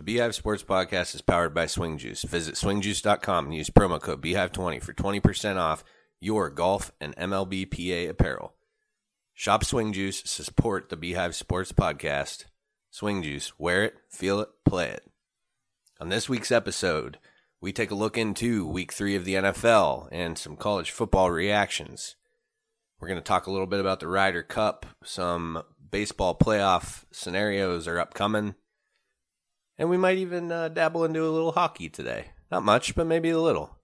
The Beehive Sports Podcast is powered by Swing Juice. Visit swingjuice.com and use promo code Beehive20 for 20% off your golf and MLB PA apparel. Shop Swing Juice, support the Beehive Sports Podcast. Swing Juice, wear it, feel it, play it. On this week's episode, we take a look into week three of the NFL and some college football reactions. We're going to talk a little bit about the Ryder Cup. Some baseball playoff scenarios are upcoming. And we might even uh, dabble into a little hockey today. Not much, but maybe a little.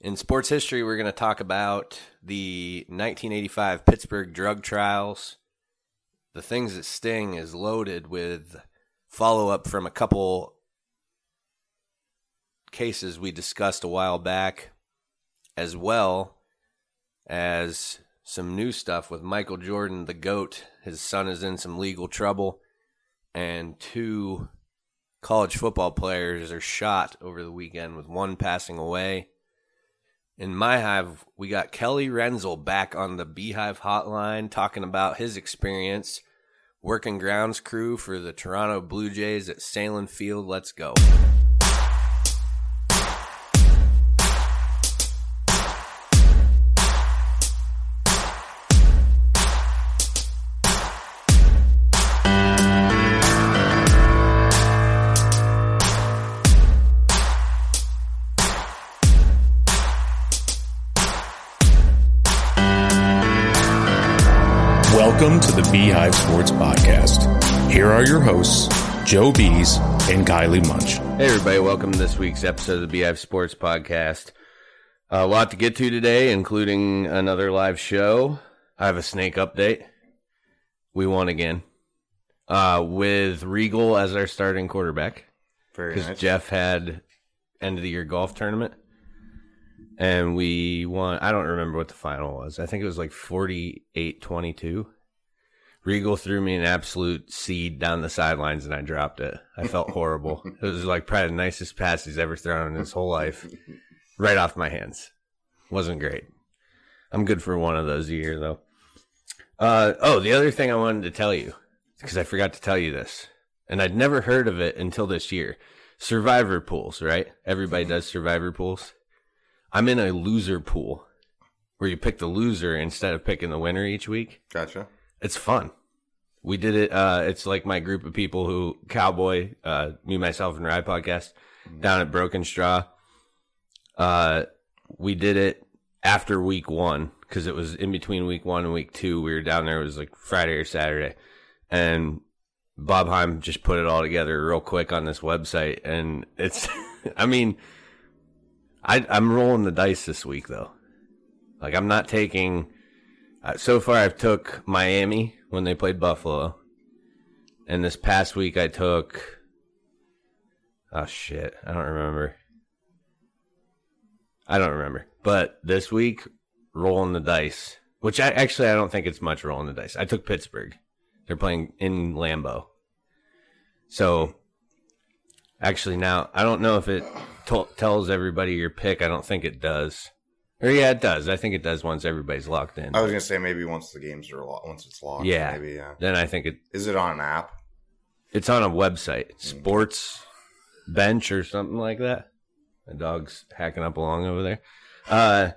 In sports history, we're going to talk about the 1985 Pittsburgh drug trials. The things that sting is loaded with follow up from a couple cases we discussed a while back, as well as some new stuff with Michael Jordan, the GOAT. His son is in some legal trouble and two college football players are shot over the weekend, with one passing away. In my hive, we got Kelly Rensel back on the Beehive Hotline talking about his experience working grounds crew for the Toronto Blue Jays at Sahlen Field. Let's go. Joe Bees and Kylie Munch. Hey, everybody, welcome to this week's episode of the Beehive Sports Podcast. A lot to get to today, including another live show. I have a snake update. We won again uh, with Regal as our starting quarterback Very because nice. Jeff had end of the year golf tournament. And we won. I don't remember what the final was. I think it was like 48 22. Regal threw me an absolute seed down the sidelines and I dropped it. I felt horrible. it was like probably the nicest pass he's ever thrown in his whole life. Right off my hands. Wasn't great. I'm good for one of those a year though. Uh, oh, the other thing I wanted to tell you, because I forgot to tell you this, and I'd never heard of it until this year. Survivor pools, right? Everybody does survivor pools. I'm in a loser pool where you pick the loser instead of picking the winner each week. Gotcha. It's fun. We did it. Uh, it's like my group of people who Cowboy, uh, me, myself, and Rye podcast down at Broken Straw. Uh, we did it after week one because it was in between week one and week two. We were down there. It was like Friday or Saturday, and Bob Heim just put it all together real quick on this website, and it's. I mean, I I'm rolling the dice this week though. Like I'm not taking. Uh, so far, I've took Miami when they played Buffalo, and this past week I took. Oh shit! I don't remember. I don't remember. But this week, rolling the dice, which I actually I don't think it's much rolling the dice. I took Pittsburgh. They're playing in Lambeau. So, actually, now I don't know if it t- tells everybody your pick. I don't think it does. Or yeah, it does. I think it does once everybody's locked in. I was gonna say maybe once the games are lo- once it's locked. Yeah. Maybe. Yeah. Then I think it Is it on an app? it's on a website, Sports Bench or something like that. My dog's hacking up along over there. Uh,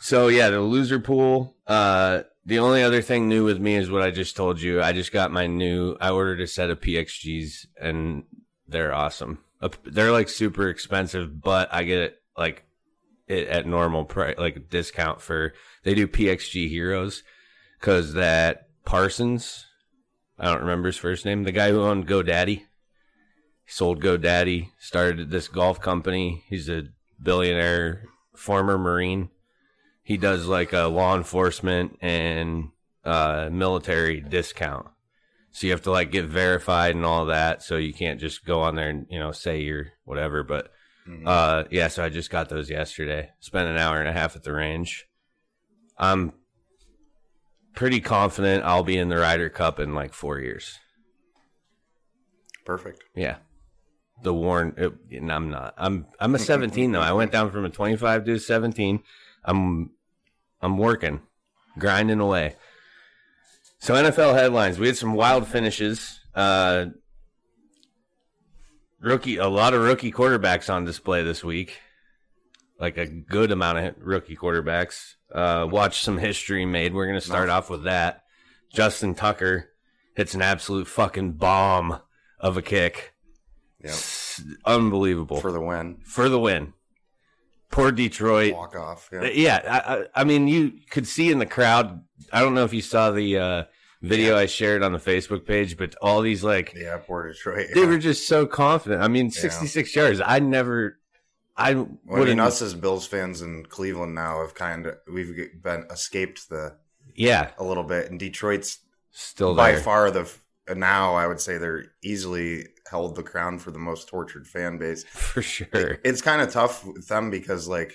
so yeah, the loser pool. Uh, the only other thing new with me is what I just told you. I just got my new. I ordered a set of PXGs, and they're awesome. They're like super expensive, but I get it like it at normal price, like a discount for. They do PXG Heroes because that Parsons. I don't remember his first name. The guy who owned GoDaddy. Sold GoDaddy, started this golf company. He's a billionaire, former Marine. He does like a law enforcement and uh, military discount. So you have to like get verified and all that. So you can't just go on there and, you know, say you're whatever. But uh, yeah, so I just got those yesterday. Spent an hour and a half at the range. I'm pretty confident I'll be in the Ryder Cup in like four years. Perfect. Yeah. The Warren, it, and I'm not. I'm I'm a 17 though. I went down from a 25 to a 17. I'm I'm working, grinding away. So NFL headlines. We had some wild finishes. Uh, rookie, a lot of rookie quarterbacks on display this week. Like a good amount of rookie quarterbacks. Uh, watch some history made. We're gonna start off with that. Justin Tucker hits an absolute fucking bomb of a kick. Yep. S- Unbelievable for the win. for the win. Poor Detroit. Walk off. Uh, Yeah. Yeah, I, I, I mean, you could see in the crowd. I don't know if you saw the uh, video I shared on the Facebook page, but all these like Yeah, poor Detroit. they yeah. were just so confident. I mean, Yeah. 66 yards. I never, I Well, I mean, us as Bills fans in Cleveland now have kind of we've been escaped the yeah, a little bit, and Detroit's still by there. far the now I would say they're easily held the crown for the most tortured fan base. for sure. It's kind of tough with them because like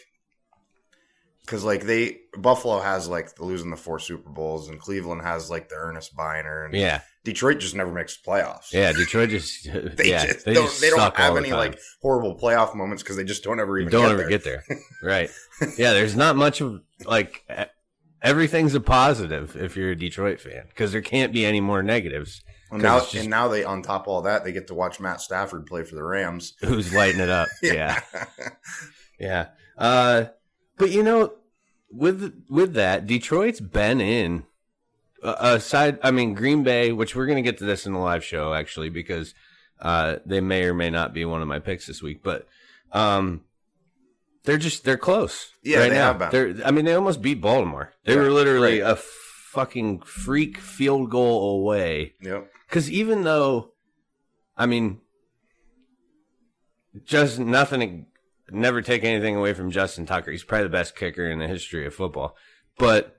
because like they Buffalo has like losing the four Super Bowls, and Cleveland has like the Earnest Byner, and Yeah, Detroit just never makes the playoffs. yeah. Detroit just, They yeah, just they don't. just they don't have any like horrible playoff moments because they just don't ever even don't get ever there. get there, right? Yeah, there's not much of like everything's a positive if you're a Detroit fan because there can't be any more negatives. And 'Cause now, just- and now they on top of all that they get to watch Matt Stafford play for the Rams. Who's lighting it up? yeah. Yeah. Uh, but you know, with with that, Detroit's been in uh, aside. I mean, Green Bay, which we're gonna get to this in the live show actually, because uh, they may or may not be one of my picks this week. But um, they're just they're close. Yeah, right they now. have been. They're. I mean, they almost beat Baltimore. They Yeah, were literally right. a fucking freak field goal away yep. because even though, I mean, just nothing, never take anything away from Justin Tucker. He's probably the best kicker in the history of football. But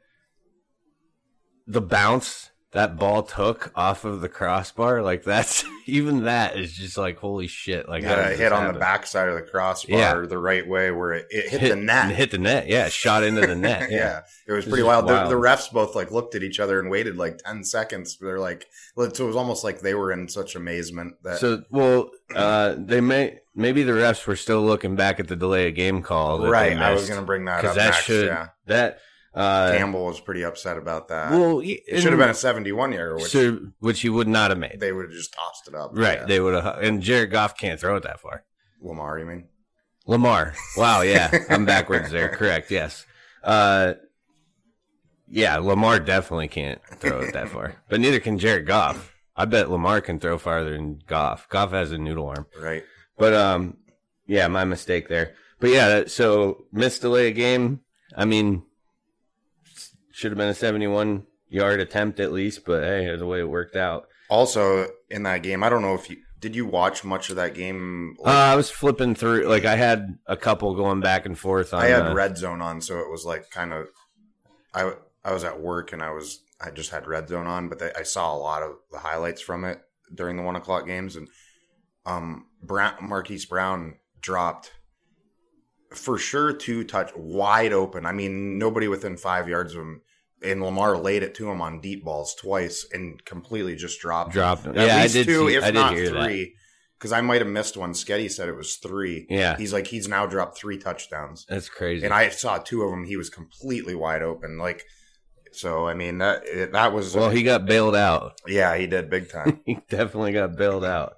the bounce that ball took off of the crossbar, like that's even that is just like holy shit! Like Yeah, hit on happen? the backside of the crossbar Yeah. the right way where it, it hit, the net. hit the net. Yeah, shot into the net. yeah. Yeah, it was pretty wild. wild. The, the refs both like looked at each other and waited like ten seconds. They're like, so it was almost like they were in such amazement that So, well, uh, they may maybe the refs were still looking back at the delay of game call. Right. I was going to bring that up that next. should yeah, that uh, Campbell was pretty upset about that. well it should have been a seventy-one year, which so, which he would not have made. they would have just tossed it up. right, Yeah. they would have. And Jared Goff can't throw it that far. Lamar, you mean? Lamar, wow, yeah, I'm backwards there. Correct, yes. Uh, yeah, Lamar definitely can't throw it that far, but neither can Jared Goff. I bet Lamar can throw farther than Goff. Goff has a noodle arm. Right. But um, yeah, my mistake there. But yeah, so missed delay game. I mean, should have been a seventy-one yard attempt at least. But hey, the way it worked out. Also, in that game, I don't know if you did you watch much of that game. Uh, I was flipping through. Like I had a couple going back and forth. On I had the- red zone on, so it was like kind of. I I was at work and I was I just had red zone on, but they, I saw a lot of the highlights from it during the one o'clock games, and um, Brown, Marquise Brown dropped for sure two touch wide open. I mean, nobody within five yards of him. And Lamar laid it to him on deep balls twice and completely just dropped. Dropped him. At Yeah, I did two, see- if I not three. Because I might have missed one. Sketty said it was three. Yeah. He's like he's now dropped three touchdowns, That's crazy. and I saw two of them. He was completely wide open. Like, so I mean that it, that was well, he got bailed out. yeah he did big time. he definitely got bailed out.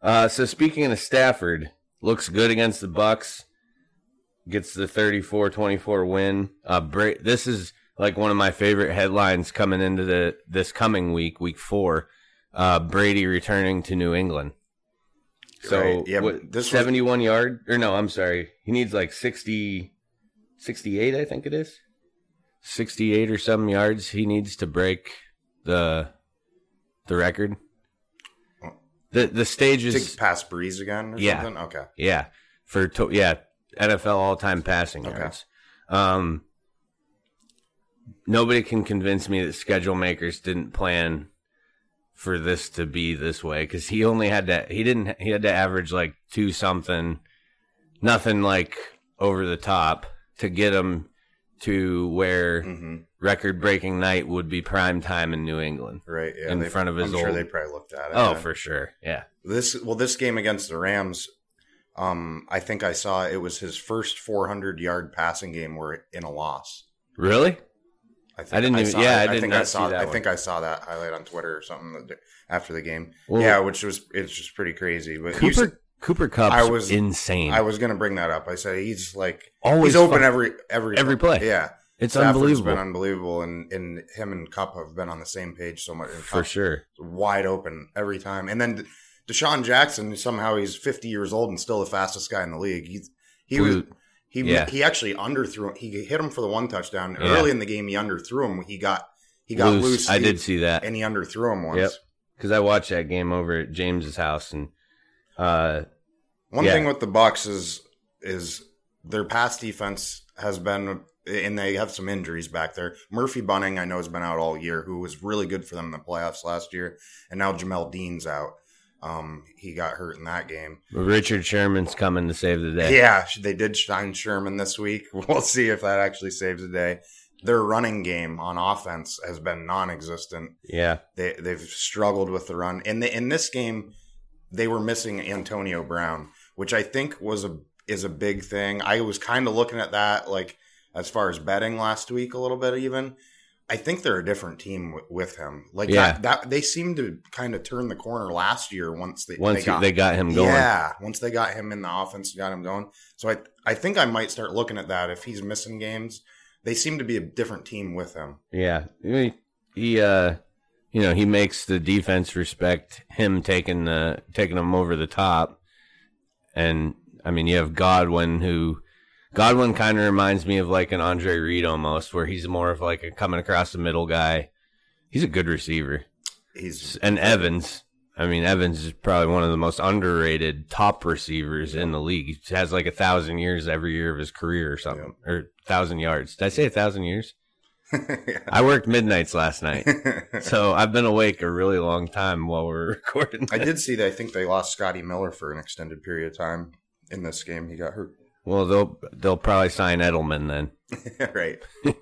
Uh, so speaking of Stafford, looks good against the Bucks. Gets the 34-24 win. Uh, Bra- this is like one of my favorite headlines coming into the this coming week, week four. Uh, Brady returning to New England. So Right. Yeah, what, this was- 71 yard or no, I'm sorry. He needs like 60 68 I think it is. 68 or some yards he needs to break the the record. The the stage is pass Brees again or Yeah. something. Okay, yeah for to, yeah NFL all time passing Okay. yards. Um, nobody can convince me that schedule makers didn't plan for this to be this way because he only had to he didn't he had to average like two something, nothing like over the top to get him to where hmm record breaking night would be prime time in New England. right. Yeah, In they- front of his I'm sure they probably looked at it. Oh, yeah. for sure. Yeah. this well this game against the Rams. Um, I think I saw it was his first 400 yard passing game where in a loss. Really? I, think I didn't even- saw yeah. I did think I saw. see that I one. think I saw that highlight on Twitter or something after the game. Well- yeah, which was it's just pretty crazy. But Cooper said- Cooper Kupp's I was- insane. I was gonna bring that up. I said he's like Always he's open every every every play. Yeah, it's Stafford's unbelievable been unbelievable, and and him and Cup have been on the same page so much. for sure. wide open every time. And then DeSean Jackson somehow he's 50 years old and still the fastest guy in the league. He was Blue- he yeah. he actually underthrew him. he hit him for the one touchdown Yeah. early in the game. He underthrew him. He got he got Loose. loose. I he- did see that and he underthrew him once. Yep. because I watched that game over at James's house, and uh, One Yeah. thing with the Bucks is is their pass defense has been and they have some injuries back there. Murphy-Bunting I know has been out all year, who was really good for them in the playoffs last year, and now Jamel Dean's out. Um, he got hurt in that game. Richard Sherman's coming to save the day. Yeah, they did shine Sherman this week. We'll see if that actually saves the day. Their running game on offense has been non-existent. Yeah, They they've struggled with the run. In the in this game, they were missing Antonio Brown, which I think was a is a big thing. I was kind of looking at that like as far as betting last week a little bit even. I think they're a different team w- with him. Like Yeah. that, that they seemed to kind of turn the corner last year once they once they got they got him going. yeah, once they got him in the offense, got him going. So I I think I might start looking at that if he's missing games. They seem to be a different team with him. Yeah, he, he uh, you know, he makes the defense respect him taking the taking them over the top, and I mean, you have Godwin who. Godwin kind of reminds me of like an Andre Reed almost, where he's more of like a coming across the middle guy. He's a good receiver. He's And Evans, I mean, Evans is probably one of the most underrated top receivers in the league. He has like a thousand years every year of his career or something, or thousand yards. Did I say a thousand years? I worked midnights last night, so I've been awake a really long time while we're recording. I did see that. I think they lost Scotty Miller for an extended period of time in this game. He got hurt. Well, they'll they'll probably sign Edelman then. right.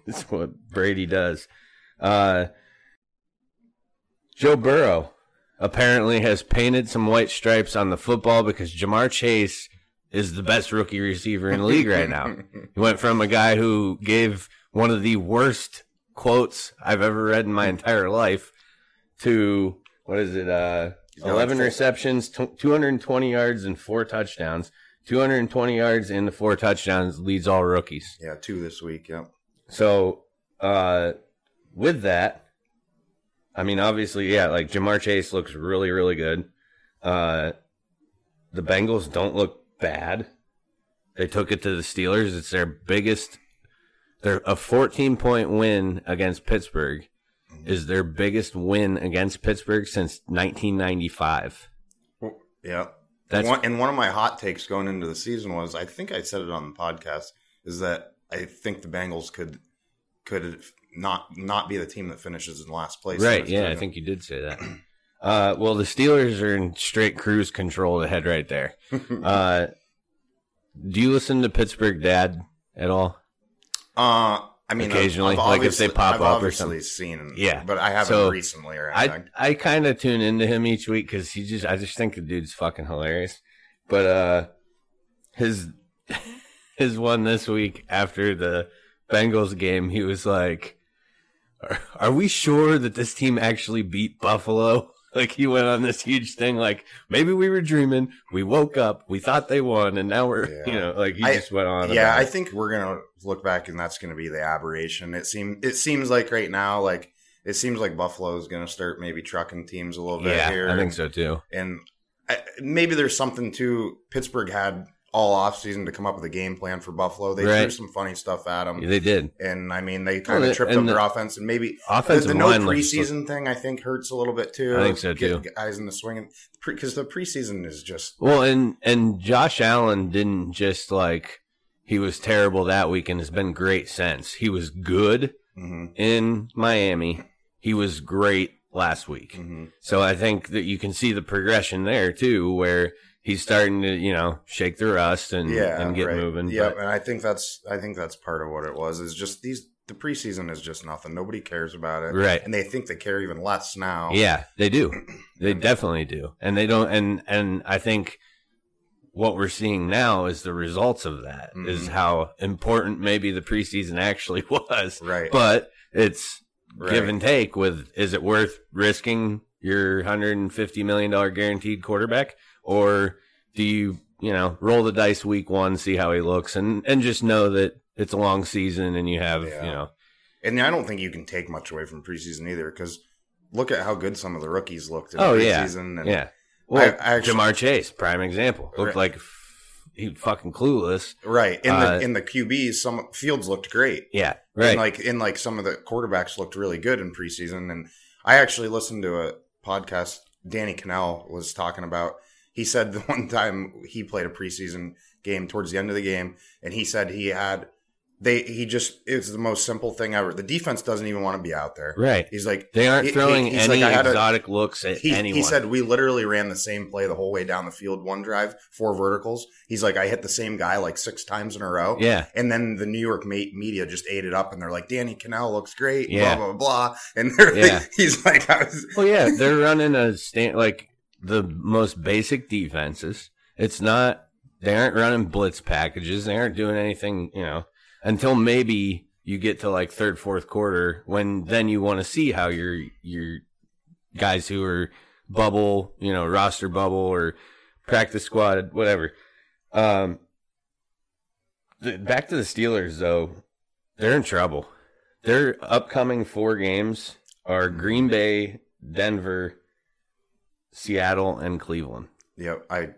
That's what Brady does. Uh, Joe Burrow apparently has painted some white stripes on the football because Ja'Marr Chase is the best rookie receiver in the league right now. He went from a guy who gave one of the worst quotes I've ever read in my entire life to what is it? Uh, 11 like receptions, tw 220 yards, and four touchdowns. 220 yards and the four touchdowns leads all rookies. Yeah, two this week. Yep. So, uh, with that, I mean, obviously, yeah, like Ja'Marr Chase looks really, really good. Uh, the Bengals don't look bad. They took it to the Steelers. It's their biggest. They're a 14 point win against Pittsburgh is their biggest win against Pittsburgh since 1995. Yeah. That's one, and one of my hot takes going into the season was I think I said it on the podcast is that I think the Bengals could could not not be the team that finishes in last place. right. Yeah, I think you did say that. Uh, well, the Steelers are in straight cruise control ahead right there. Uh, do you listen to Pittsburgh Dad at all? Uh, I mean, Occasionally, like if they pop I've up or something. Seen, Yeah. but I haven't So, recently or I anything. I kind of tune into him each week because he just I just think the dude's fucking hilarious. But uh, his his one this week after the Bengals game, he was like, "Are, are we sure that this team actually beat Buffalo?" Like he went on this huge thing, like maybe we were dreaming. We woke up, we thought they won, and now we're Yeah. you know like he I- just went on. yeah, I it. think we're gonna look back and that's gonna be the aberration. It seems it seems like right now, like it seems like Buffalo is gonna start maybe trucking teams a little bit yeah, here. I think so too. And I, maybe there's something to Pittsburgh had all offseason to come up with a game plan for Buffalo. They threw some funny stuff at them. They did. And I mean, they kind of tripped up the their offense, and maybe the, Offensive the no line looks- preseason thing I think hurts a little bit too. I think so, too. Guys in the swing, because the preseason is just Well, and and Josh Allen didn't just like he was terrible that week and has been great since. He was good mhm, in Miami. He was great last week. mhm. So I think that you can see the progression there too, where he's starting to you know shake the rust and yeah, and get right. moving. Yeah, But and I think that's I think that's part of what it was. Is just these the preseason is just nothing. Nobody cares about it, Right. And they think they care even less now. yeah, they do. They definitely do, and they don't. And and I think what we're seeing now is the results of that. Is Mhm. how important maybe the preseason actually was. right. but it's right. give and take with is it worth risking your 150 million dollar guaranteed quarterback or do you you know roll the dice week one, see how he looks, and and just know that it's a long season and you have Yeah. you know And I don't think you can take much away from preseason either, because look at how good some of the rookies looked in oh yeah preseason. And yeah. Well, I actually- Ja'Marr Chase, prime example, looked Right. like f- he fucking clueless. Right in Uh, the in the QBs, some Fields looked great. Yeah, And right. like in like some of the quarterbacks looked really good in preseason. And I actually listened to a podcast Danny Kanell was talking about. He said the one time he played a preseason game towards the end of the game, and he said he had they he just it's the most simple thing ever. The defense doesn't even want to be out there. right. He's like They aren't he- throwing he- any like, had a- exotic looks at he, anyone. he said we literally ran the same play the whole way down the field one drive four verticals he's like i hit the same guy like six times in a row yeah, and then the new york media just ate it up and they're like danny Kanell looks great Yeah. blah blah blah and they're, Yeah. he's like I was, Well, yeah, they're running a stand like the most basic defenses. It's not they aren't running blitz packages. They aren't doing anything, you know, until maybe you get to like third, fourth quarter when then you want to see how your your guys who are bubble, you know, roster bubble or practice squad, whatever. Um, back to the Steelers though, they're in trouble. Their upcoming four games are Green Bay, Denver, Seattle, and Cleveland. yeah i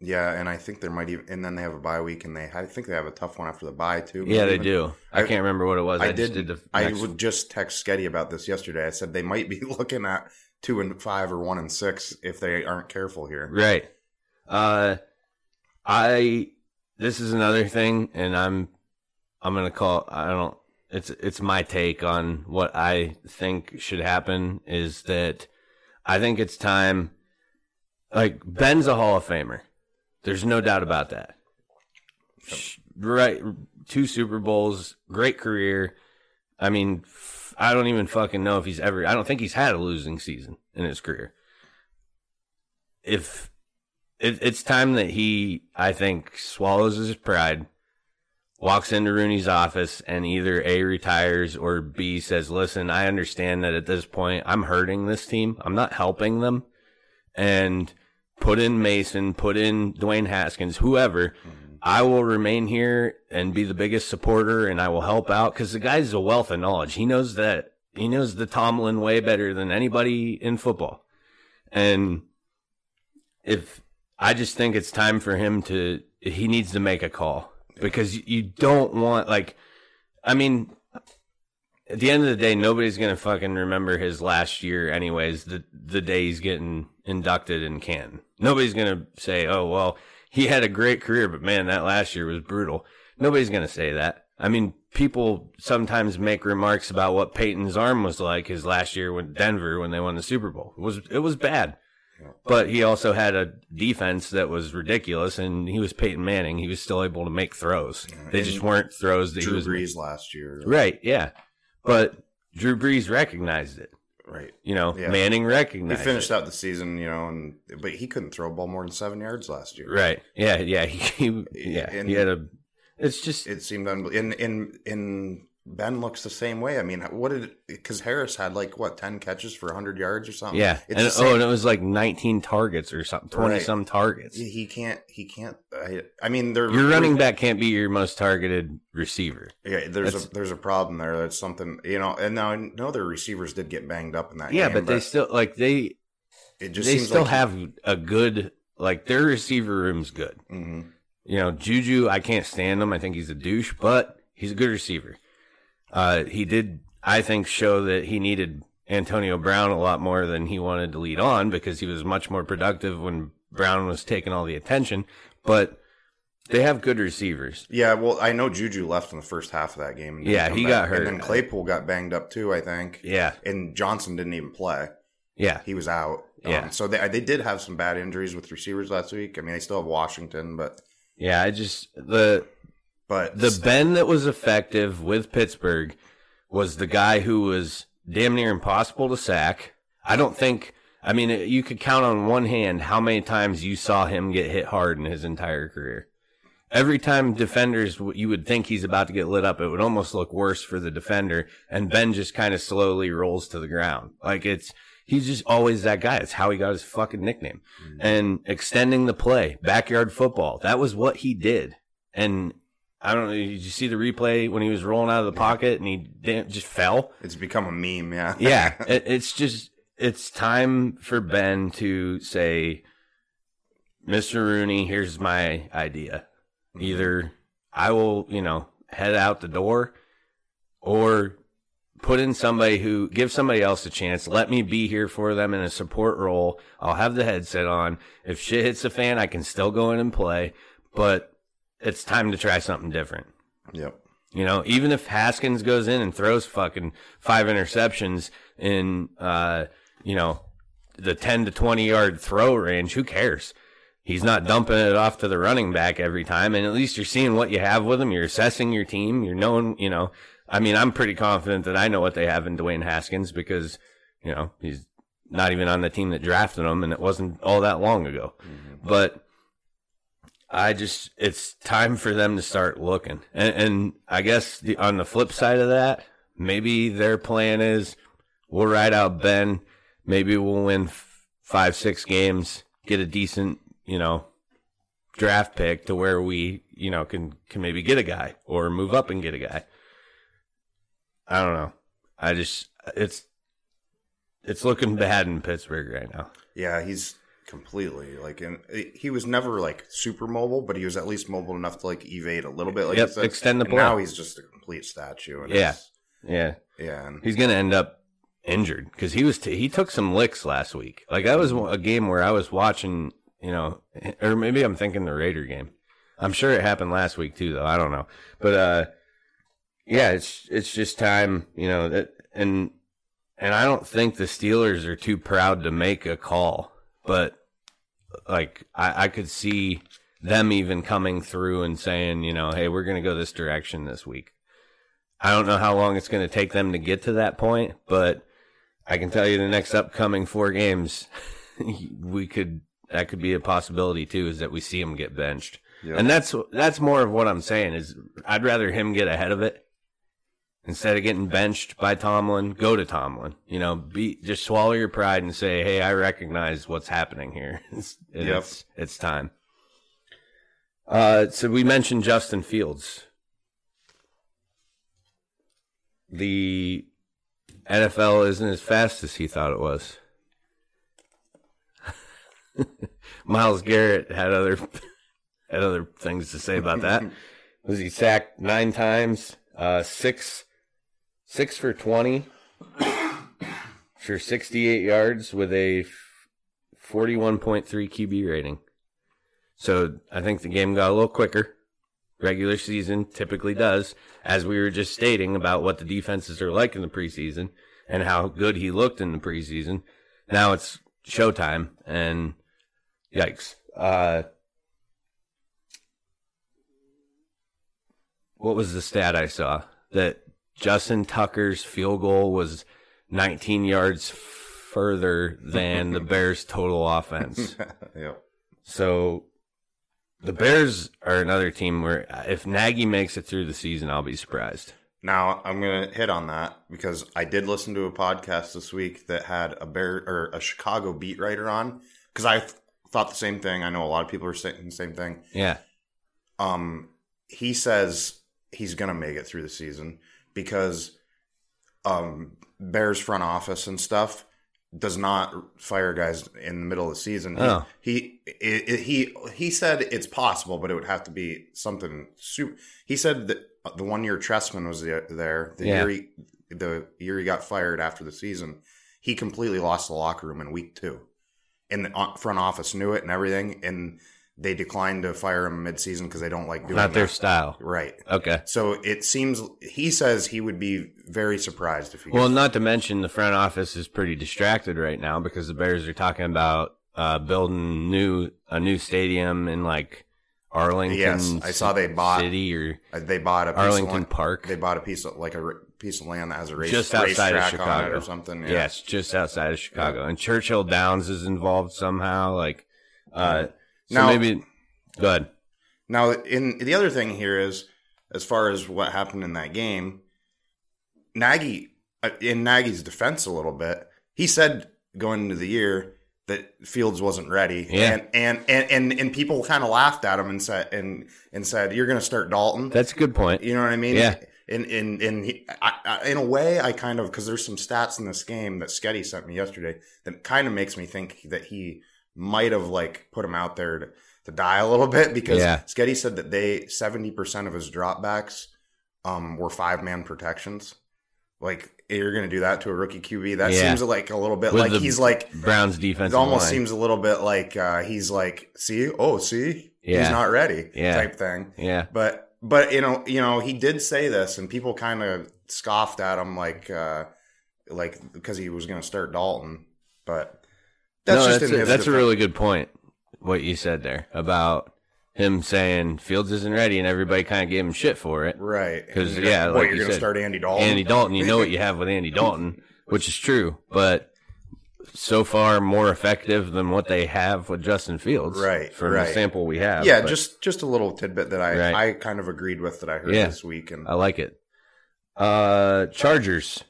yeah and i think there might even and then they have a bye week and they i think they have a tough one after the bye too Yeah, they Even- do. I, I- can't remember what it was. I, I just did. did the I would just text Sketty about this yesterday. I said they might be looking at two and five or one and six if they aren't careful here. Right. Uh I this is another thing and I'm I'm going to call I don't it's it's my take on what I think should happen is that I think it's time like Ben's a Hall of Famer. There's no doubt about that. Right, two Super Bowls, great career. I mean, I don't even fucking know if he's ever I don't think he's had a losing season in his career. If it, it's time that he, I think, swallows his pride, walks into Rooney's office, and either A retires or B says, "Listen, I understand that at this point I'm hurting this team. I'm not helping them, and put in Mason, put in Dwayne Haskins, whoever." Mm-hmm. I will remain here and be the biggest supporter, and I will help out because the guy's a wealth of knowledge. He knows that he knows the Tomlin way better than anybody in football, and if I just think it's time for him to, he needs to make a call because you- you don't want like, I mean, at the end of the day, nobody's gonna fucking remember his last year, anyways. The the day he's getting inducted in Canton, nobody's gonna say, "Oh well, he had a great career, but man, that last year was brutal." Nobody's gonna say that. I mean, people sometimes make remarks about what Peyton's arm was like his last year with Denver when they won the Super Bowl. It was it was bad. But he also had a defense that was ridiculous, and he was Peyton Manning. He was still able to make throws. They just weren't throws that he Drew was Brees last year, right. Yeah, but Drew Brees recognized it. right? You know, Yeah. Manning recognized. It. He finished it. out the season, you know, and but he couldn't throw a ball more than seven yards last year. Right. Yeah. Yeah. He, he yeah. And- he had a. It's just It seemed unbelievable. In in in Ben looks the same way. I mean, what did because Harris had like what ten catches for hundred yards or something? yeah. it's And, oh, and it was like 19 targets or something, 20 Right. some targets. he can't he can't. I, I mean, they're Your running back can't be your most targeted receiver. Yeah, there's That's- a there's a problem there. That's something you know. And now I know their receivers did get banged up in that. Yeah, game, but they still like they it just they still like have a good like their receiver room's good. hmm You know, Juju, I can't stand him. I think he's a douche, but he's a good receiver. Uh, he did, I think, show that he needed Antonio Brown a lot more than he wanted to lead on because he was much more productive when Brown was taking all the attention. But they have good receivers. Yeah, well, I know Juju left in the first half of that game. and Yeah, he back. got hurt. and then Claypool got banged up too. I think. Yeah, and Johnson didn't even play. yeah, He was out. Yeah. Um, so they they did have some bad injuries with receivers last week. I mean, they still have Washington, but yeah. I just the but the Ben that was effective with Pittsburgh was the guy who was damn near impossible to sack. I don't think. I mean, you could count on one hand how many times you saw him get hit hard in his entire career. Every time defenders, you would think he's about to get lit up, it would almost look worse for the defender, and Ben just kind of slowly rolls to the ground. Like it's He's just always that guy. It's how he got his fucking nickname. Mm. And extending the play, backyard football. That was what he did. And I don't know. Did you see the replay when he was rolling out of the pocket and he didn't, just fell? It's become a meme, yeah. Yeah. it, it's just, it's time for Ben to say, Mr. Rooney, here's my idea. Mm-hmm. Either I will, you know, head out the door or put in somebody who give somebody else a chance. Let me be here for them in a support role. I'll have the headset on. If shit hits the fan, I can still go in and play, but it's time to try something different. Yep. You know, even if Haskins goes in and throws fucking five interceptions in, uh, you know, the 10 to 20 yard throw range, who cares? He's not dumping it off to the running back every time. And at least you're seeing what you have with him. You're assessing your team. You're knowing, you know, I mean, I'm pretty confident that I know what they have in Dwayne Haskins because, you know, he's not even on the team that drafted him and it wasn't all that long ago. But I just, it's time for them to start looking. And, and I guess the, on the flip side of that, maybe their plan is we'll ride out Ben. Maybe we'll win f- five, six games, get a decent, you know, draft pick to where we, you know, can, can maybe get a guy or move up and get a guy. I don't know. I just, it's, it's looking bad in Pittsburgh right now. Yeah, he's completely like, and he was never like super mobile, but he was at least mobile enough to like evade a little bit. Like Yep, said. extend the play. Now he's just a complete statue. And Yeah. Yeah. yeah, and He's going to end up injured because he was, t- he took some licks last week. Like that was a game where I was watching, you know, or maybe I'm thinking the Raider game. I'm sure it happened last week too, though. I don't know. But, uh, yeah, it's, it's just time, you know, that, and, and I don't think the Steelers are too proud to make a call, but like I, I could see them even coming through and saying, you know, hey, we're going to go this direction this week. I don't know how long it's going to take them to get to that point, but I can tell you the next upcoming four games, we could that could be a possibility too. Is that we see him get benched, Yep. and that's that's more of what I'm saying. Is I'd rather him get ahead of it instead of getting benched by Tomlin. Go to Tomlin, you know, be just swallow your pride and say, hey, I recognize what's happening here. it's, Yep. it's it's time. Uh, so we mentioned Justin Fields. The NFL isn't as fast as he thought it was. Myles Garrett had other had other things to say about that. Was he sacked nine times? Uh, six six for twenty for sixty eight yards with a forty one point three QB rating. So I think the game got a little quicker. Regular season typically does, as we were just stating about what the defenses are like in the preseason and how good he looked in the preseason. Now it's showtime, and yikes. Uh, what was the stat I saw? That Justin Tucker's field goal was 19 yards further than the Bears' total offense. yep. So the Bears are another team where if Nagy makes it through the season, I'll be surprised. Now I'm gonna hit on that because I did listen to a podcast this week that had a bear or a Chicago beat writer on because I th- thought the same thing. I know a lot of people are saying the same thing. Yeah. Um, he says he's gonna make it through the season because um Bears front office and stuff does not fire guys in the middle of the season. He- Oh. He he he he said it's possible, but it would have to be something super. He said that the one year Trestman was there, there the Yeah. year he, the year he got fired after the season, he completely lost the locker room in week two, and the front office knew it and everything, and they declined to fire him midseason because they don't like doing that. Not their that. style. right. Okay. So it seems he says he would be very surprised if he Well, not to mention the front office is pretty distracted right now because the Bears are talking about uh, building new a new stadium in like Arlington. Yes, I saw they bought- City or Uh, they bought a piece Arlington of land, Park. They bought a piece of like a piece of land that has a race just outside of Chicago or something. Yeah. Yes, just outside of Chicago, and Churchill Downs is involved somehow. Like, uh, so Now- maybe go ahead. Now, in the other thing here is, as far as what happened in that game, Nagy, uh, in Nagy's defense, a little bit, he said going into the year that Fields wasn't ready. Yeah. And and and and, and people kind of laughed at him and said and and said you're going to start Dalton. That's a good point. You know what I mean? Yeah. In in in he, I, I, in a way, I kind of because there's some stats in this game that Sketty sent me yesterday that kind of makes me think that he might have like put him out there to, to die a little bit because Yeah. Sketty said that they seventy percent of his dropbacks um were five man protections. Like you're going to do that to a rookie QB? That Yeah. seems like a little bit With like he's like Browns defense it almost seems a little bit like uh, he's like, see, oh, see, he's not ready, Yeah. type thing. Yeah. But but you know you know he did say this, and people kind of scoffed at him like uh, like because he was going to start Dalton. But that's no, just that's, a, that's a really good point. What you said there about him saying Fields isn't ready, and everybody kind of gave him shit for it. right? Because yeah, what like you're you going to said, start Andy Dalton. Andy Dalton, you know what you have with Andy Dalton, which is true, but so far more effective than what they have with Justin Fields, Right, From right. the sample we have, yeah, but just just a little tidbit that I Right. I kind of agreed with that I heard Yeah. this week, and I like it. Uh, Chargers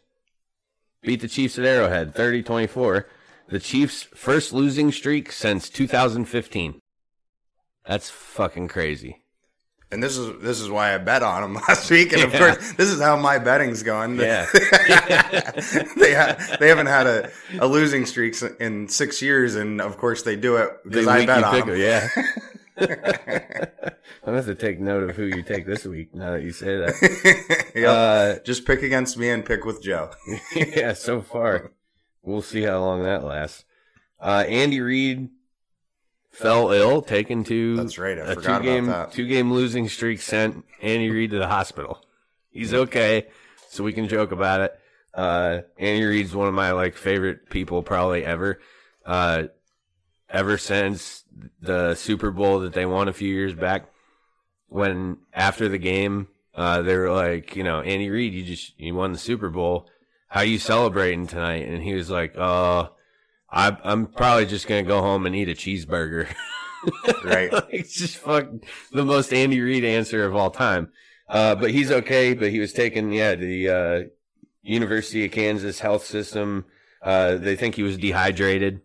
beat the Chiefs at Arrowhead, 30-24. The Chiefs' first losing streak since 2015. That's fucking crazy. and this is this is why I bet on them last week, and of Yeah. course this is how my betting's going. Yeah. they ha- they haven't had a, a losing streak in six years, and of course they do it because I bet on pick them. Yeah. I'm gonna have to take note of who you take this week. Now that you say that, Yep. uh, Just pick against me and pick with Joe. yeah. So far, we'll see how long that lasts. Uh, Andy Reid fell ill, taken to That's right. I a forgot two game about that. two game losing streak sent Andy Reid to the hospital. He's okay, so we can joke about it. Uh, Andy Reid's one of my like favorite people probably ever. Uh, ever since the Super Bowl that they won a few years back, when after the game, uh, they were like, you know, Andy Reid, you just you won the Super Bowl. How you celebrating tonight? And he was like, uh, I, I'm probably just gonna go home and eat a cheeseburger. Right. it's just fuck the most Andy Reid answer of all time. Uh, but he's okay. But he was taken, yeah, to the uh, University of Kansas health system. Uh, they think he was dehydrated.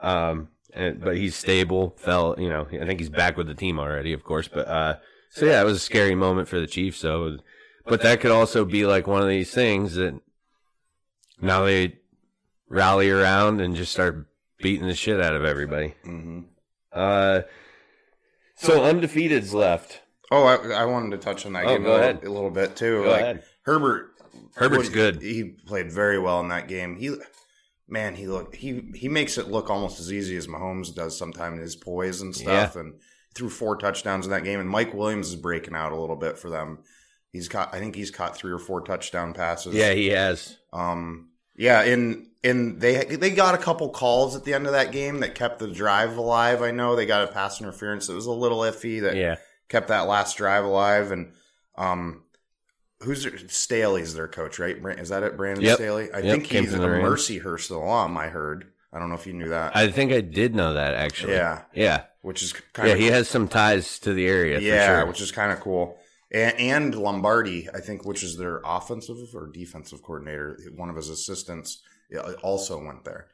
Um, and, but he's stable. Fell, you know, I think he's back with the team already, of course. But uh, so yeah, it was a scary moment for the Chiefs. So, but that could also be like one of these things that now they rally around and just start beating the shit out of everybody. hmm Uh, so undefeated's left. Oh, I, I wanted to touch on that Oh, game a go little, ahead. a little bit too. Go like ahead. Herbert. Herbert's what- good. He played very well in that game. He, man, he look he he makes it look almost as easy as Mahomes does sometimes his poise and stuff. And threw four touchdowns in that game. And Mike Williams is breaking out a little bit for them. He's caught. I think he's caught three or four touchdown passes. Yeah, he has. Um, yeah, and and they they got a couple calls at the end of that game that kept the drive alive. I know they got a pass interference that was a little iffy that Yeah. kept that last drive alive. And um, who's their, Staley's their coach, right? Is that it, Brandon Yep. Staley? I Yep, think came he's a Mercyhurst alum. I heard. I don't know if you knew that. I think I did know that actually. yeah, Yeah. which is kind of Yeah, of he has some ties to the area yeah, for sure. which is kind of cool. And, and Lombardi, I think, which is their offensive or defensive coordinator, one of his assistants, also went there.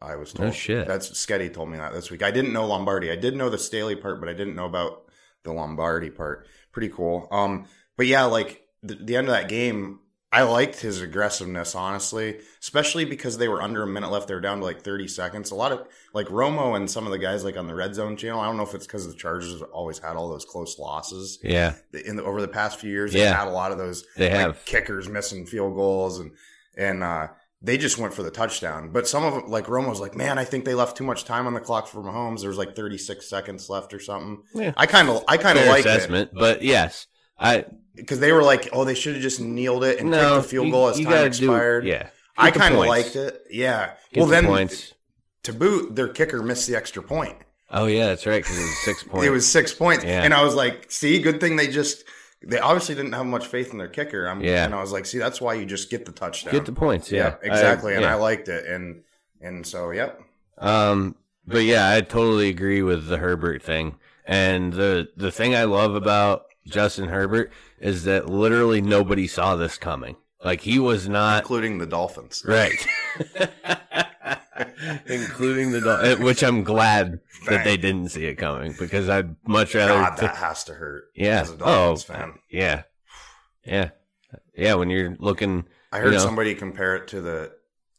I was told. No shit. That's Sketty told me that this week. I didn't know Lombardi. I did know the Staley part, but I didn't know about the Lombardi part. Pretty cool. Um, but yeah, like the, the end of that game, I liked his aggressiveness, honestly, especially because they were under a minute left. They were down to like 30 seconds. A lot of like Romo and some of the guys like on the red zone channel. I don't know if it's because the Chargers have always had all those close losses yeah, in the, over the past few years. They've Yeah. had a lot of those they like, have. kickers missing field goals and and uh, they just went for the touchdown. But some of them, like Romo's, like, man, I think they left too much time on the clock for Mahomes. There was like 36 seconds left or something. Yeah. I kind of, I kind of like it assessment, but yes, I because they were like, oh, they should have just kneeled it and no kicked the field you- goal as time expired. Do, yeah, I Get kind of liked it. Yeah. Get well, the then points. to boot, their kicker missed the extra point. Oh yeah, that's right because it was six points. It was six points, Yeah. and I was like, see, good thing they just. They obviously didn't have much faith in their kicker. I'm, Yeah. And I was like, see, that's why you just get the touchdown. get the points. Yeah, Yeah, exactly. I, and yeah. I liked it. And and so, yep. Um, but yeah, I totally agree with the Herbert thing. And the the thing I love about Justin Herbert is that literally nobody saw this coming. Like he was not including the Dolphins. right, including the Dol- eh, which I'm glad that they didn't see it coming because I'd much rather. God, that has to hurt. yeah. as a Dolphins oh, fan. yeah, yeah, yeah. When you're looking, I heard you know. somebody compare it to the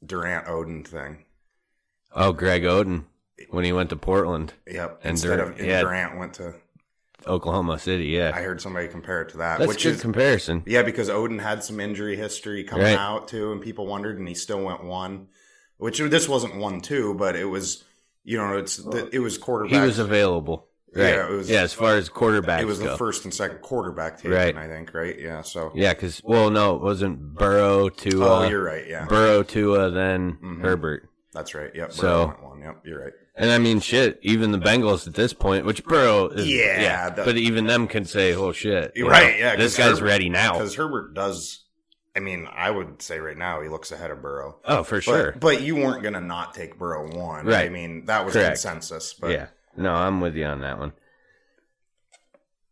Durant Oden thing. oh, Greg Oden when he went to Portland, Yep. And Instead Durant- of yeah. Durant went to. Oklahoma City. Yeah, I heard somebody compare it to that, that's a which good is comparison. yeah, because Oden had some injury history coming Right. out too, and people wondered, and he still went one. Which this wasn't one two, but it was. You know, it's the, it was quarterback. He was available. Right. Yeah, it was- yeah, as far as quarterbacks It was the go. first and second quarterback taken, Right. I think, right? Yeah. So. Yeah, because well, no, it wasn't Burrow to Oh, you're right. Yeah, Burrow to uh, then Mhm. Herbert. that's right. Yep. So- Burrow went one. Yep. You're right. And I mean, shit, even the Bengals at this point, which Burrow is, Yeah, the- but even them can say, "Oh shit, Right, know, yeah, this guy's Herbert- ready now." Because Herbert does. I mean, I would say right now he looks ahead of Burrow. Oh, for But, sure, But you weren't going to not take Burrow one. Right. I mean, that was Correct. consensus. But yeah. No, I'm with you on that one.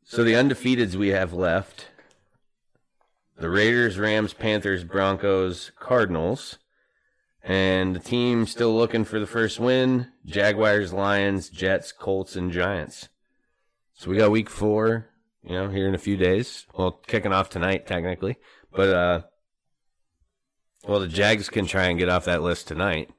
So the undefeateds we have left: the Raiders, Rams, Panthers, Broncos, Cardinals, and the team still looking for the first win: Jaguars, Lions, Jets, Colts, and Giants. So we got week four, you know, here in a few days. Well, kicking off tonight technically, but uh, well, the Jags can try and get off that list tonight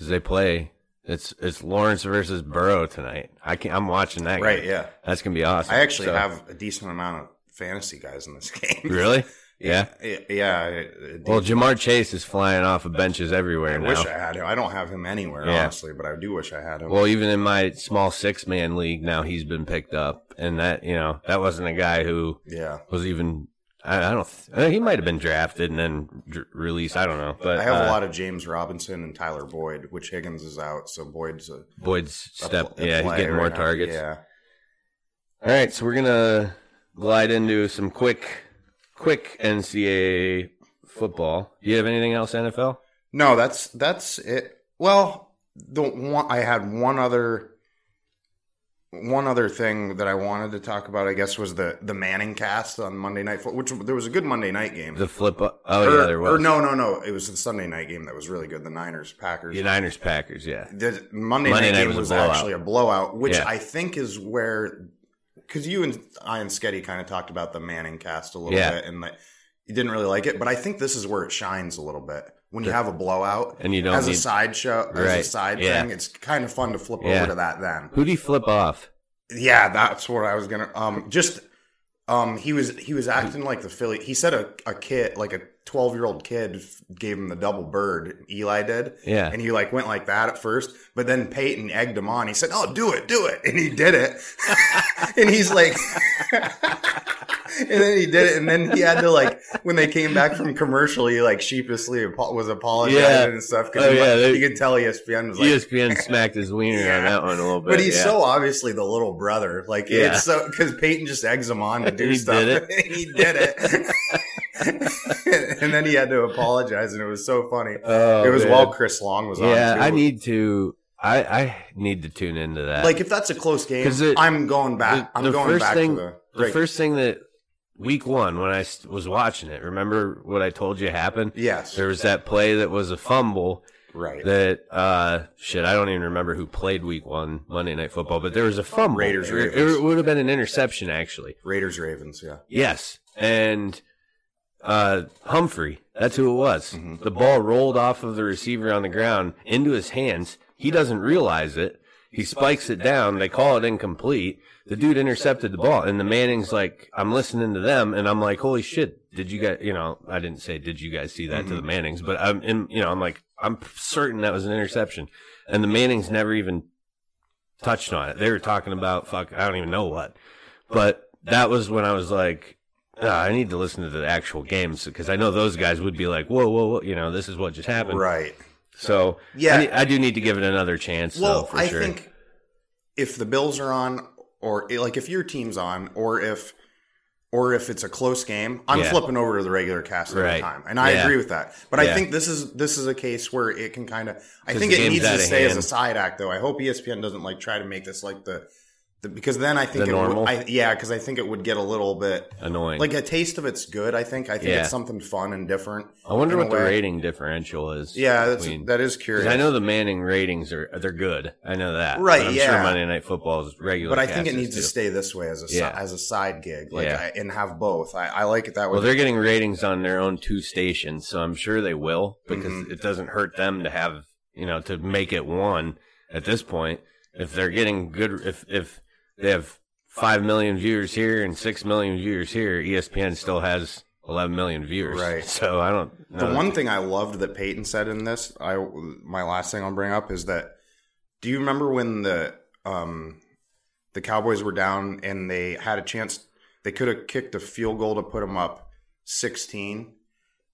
as they play. It's it's Lawrence versus Burrow tonight. I can I'm watching that. right, game. yeah. That's gonna be awesome. I actually So- have a decent amount of fantasy guys in this game. really. Yeah. Yeah. Yeah. it- Well, Ja'Marr Chase is flying off of benches everywhere I now. wish I had him. I don't have him anywhere, Yeah. honestly, but I do wish I had him. Well, even in my small six man league now, he's been picked up, and that you know that wasn't a guy who yeah. was even. I, I don't. th- he might have been drafted and then dr- released. I don't know, but I have uh, a lot of James Robinson and Tyler Boyd, which Higgins is out, so Boyd's a, Boyd's a step. pl- yeah, he's getting more right now. targets. Yeah. All right, so we're gonna glide into some quick, quick NCAA football. Do you have anything else NFL? No, that's that's it. Well, the one I had one other one other thing that I wanted to talk about, I guess, was the the Manning cast on Monday Night Football, which there was a good Monday night game. The flip. Oh or, yeah, there was. Or no, no, no. It was the Sunday night game that was really good. The Niners Packers. The Niners Packers. Yeah. The Monday, Monday night night game was a was, actually a blowout, which Yeah. I think is where because you and I and Sketty kind of talked about the Manning cast a little Yeah. bit, and like you didn't really like it, but I think this is where it shines a little bit when you have a blowout And you don't as a need- sideshow, as a Right. side Yeah. thing. It's kind of fun to flip Yeah. over to that then. Who do you flip off? Yeah, that's what I was gonna. Um, just um, he was he was acting like the Philly. He said a, a kid, like a twelve year old kid, gave him the double bird. Eli did. Yeah. and he like went like that at first, but then Peyton egged him on. He said, "Oh, do it, do it," and he did it. and he's like. And then he did it, and then he had to like when they came back from commercial, he like sheepishly was apologizing Yeah. and stuff because Oh, yeah, they- you could tell ESPN was like, ESPN smacked his wiener on that one a little bit. but he's yeah. so obviously the little brother. Like Yeah. it's so because Peyton just eggs him on to do He stuff. did it. and he did it. And then he had to apologize, and it was so funny. Oh, it was man. while Chris Long was on. Yeah, too. I need to. I I need to tune into that. like if that's a close game, it- I'm going back. the- I'm the going first back thing- to the the first thing that week one when I was watching it, remember what I told you happened? Yes, There was that play that was a fumble right. that uh shit I don't even remember who played week one Monday Night Football, but there was a fumble. Raiders, It- Ravens. It, would have been an interception actually. Raiders Ravens. Yeah, Yes, and uh Humphrey, that's who it was. Mm-hmm. The ball rolled off of the receiver on the ground into his hands. He doesn't realize it. He spikes it down. They call it incomplete. The dude intercepted the ball, and the Manning's like, I'm listening to them, and I'm like, holy shit, did you guys, you know, I didn't say, did you guys see that to the Mm-hmm. Mannings, but I'm, in, you know, I'm like, I'm certain that was an interception. And the Mannings never even touched on it. They were talking about, fuck, I don't even know what. But that was when I was like, "Ah, I need to listen to the actual games because I know those guys would be like, whoa, whoa, whoa, you know, this is what just happened. right. So Yeah. I, I do need to give it another chance. Well, though, for I sure. think if the Bills are on, or like if your team's on, or if or if it's a close game, I'm Yeah. flipping over to the regular cast every Right. time, and I Yeah. agree with that. But Yeah. I think this is this is a case where it can kind of. I think it needs to stay as a side act, though. I hope ESPN doesn't like try to make this like the because then I think The it normal? Would, I, yeah, because I think it would get a little bit Annoying. like a taste of it's good. I think I think Yeah. it's something fun and different. I wonder what the rating differential is. Yeah, that's between- that is curious. I know the Manning ratings are they're good. I know that. Right, I'm yeah. sure Monday Night Football is regular. but I think it needs to stay this way as a Yeah. as a side gig, like Yeah. I, and have both. I, I like it that way. Well, they're getting ratings on their own two stations, so I'm sure they will because Mhm. it doesn't hurt them to have you know to make it one at this point. If they're getting good, if if they have five million viewers here and six million viewers here, ESPN still has 11 million viewers. Right. So I don't. The one thing I loved that Peyton said in this, I my last thing I'll bring up is that do you remember when the um the Cowboys were down and they had a chance they could have kicked a field goal to put them up 16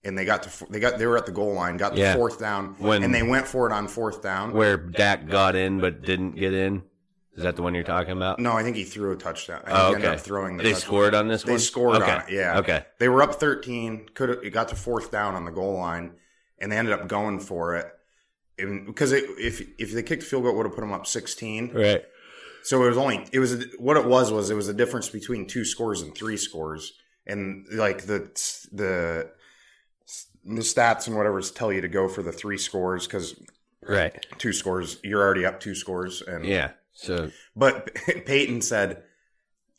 and they got to they got they were at the goal line, got the Yeah. fourth down When- and they went for it on fourth down. where Dak got in but didn't get in. Is that the one you're talking about? no, I think he threw a touchdown. I Oh, okay. ended up throwing the they touchdown. scored on this one? They one. scored okay. on it, yeah. Okay. They were up 13, could have it got to fourth down on the goal line, and they ended up going for it. And- Because it, if if they kicked the field goal, it would have put them up 16. Right. So it was only it was what it was was it was a difference between two scores and three scores, and like the the the stats and whatever tell you to go for the three scores because Right. two scores you're already up two scores and Yeah. So but Peyton said,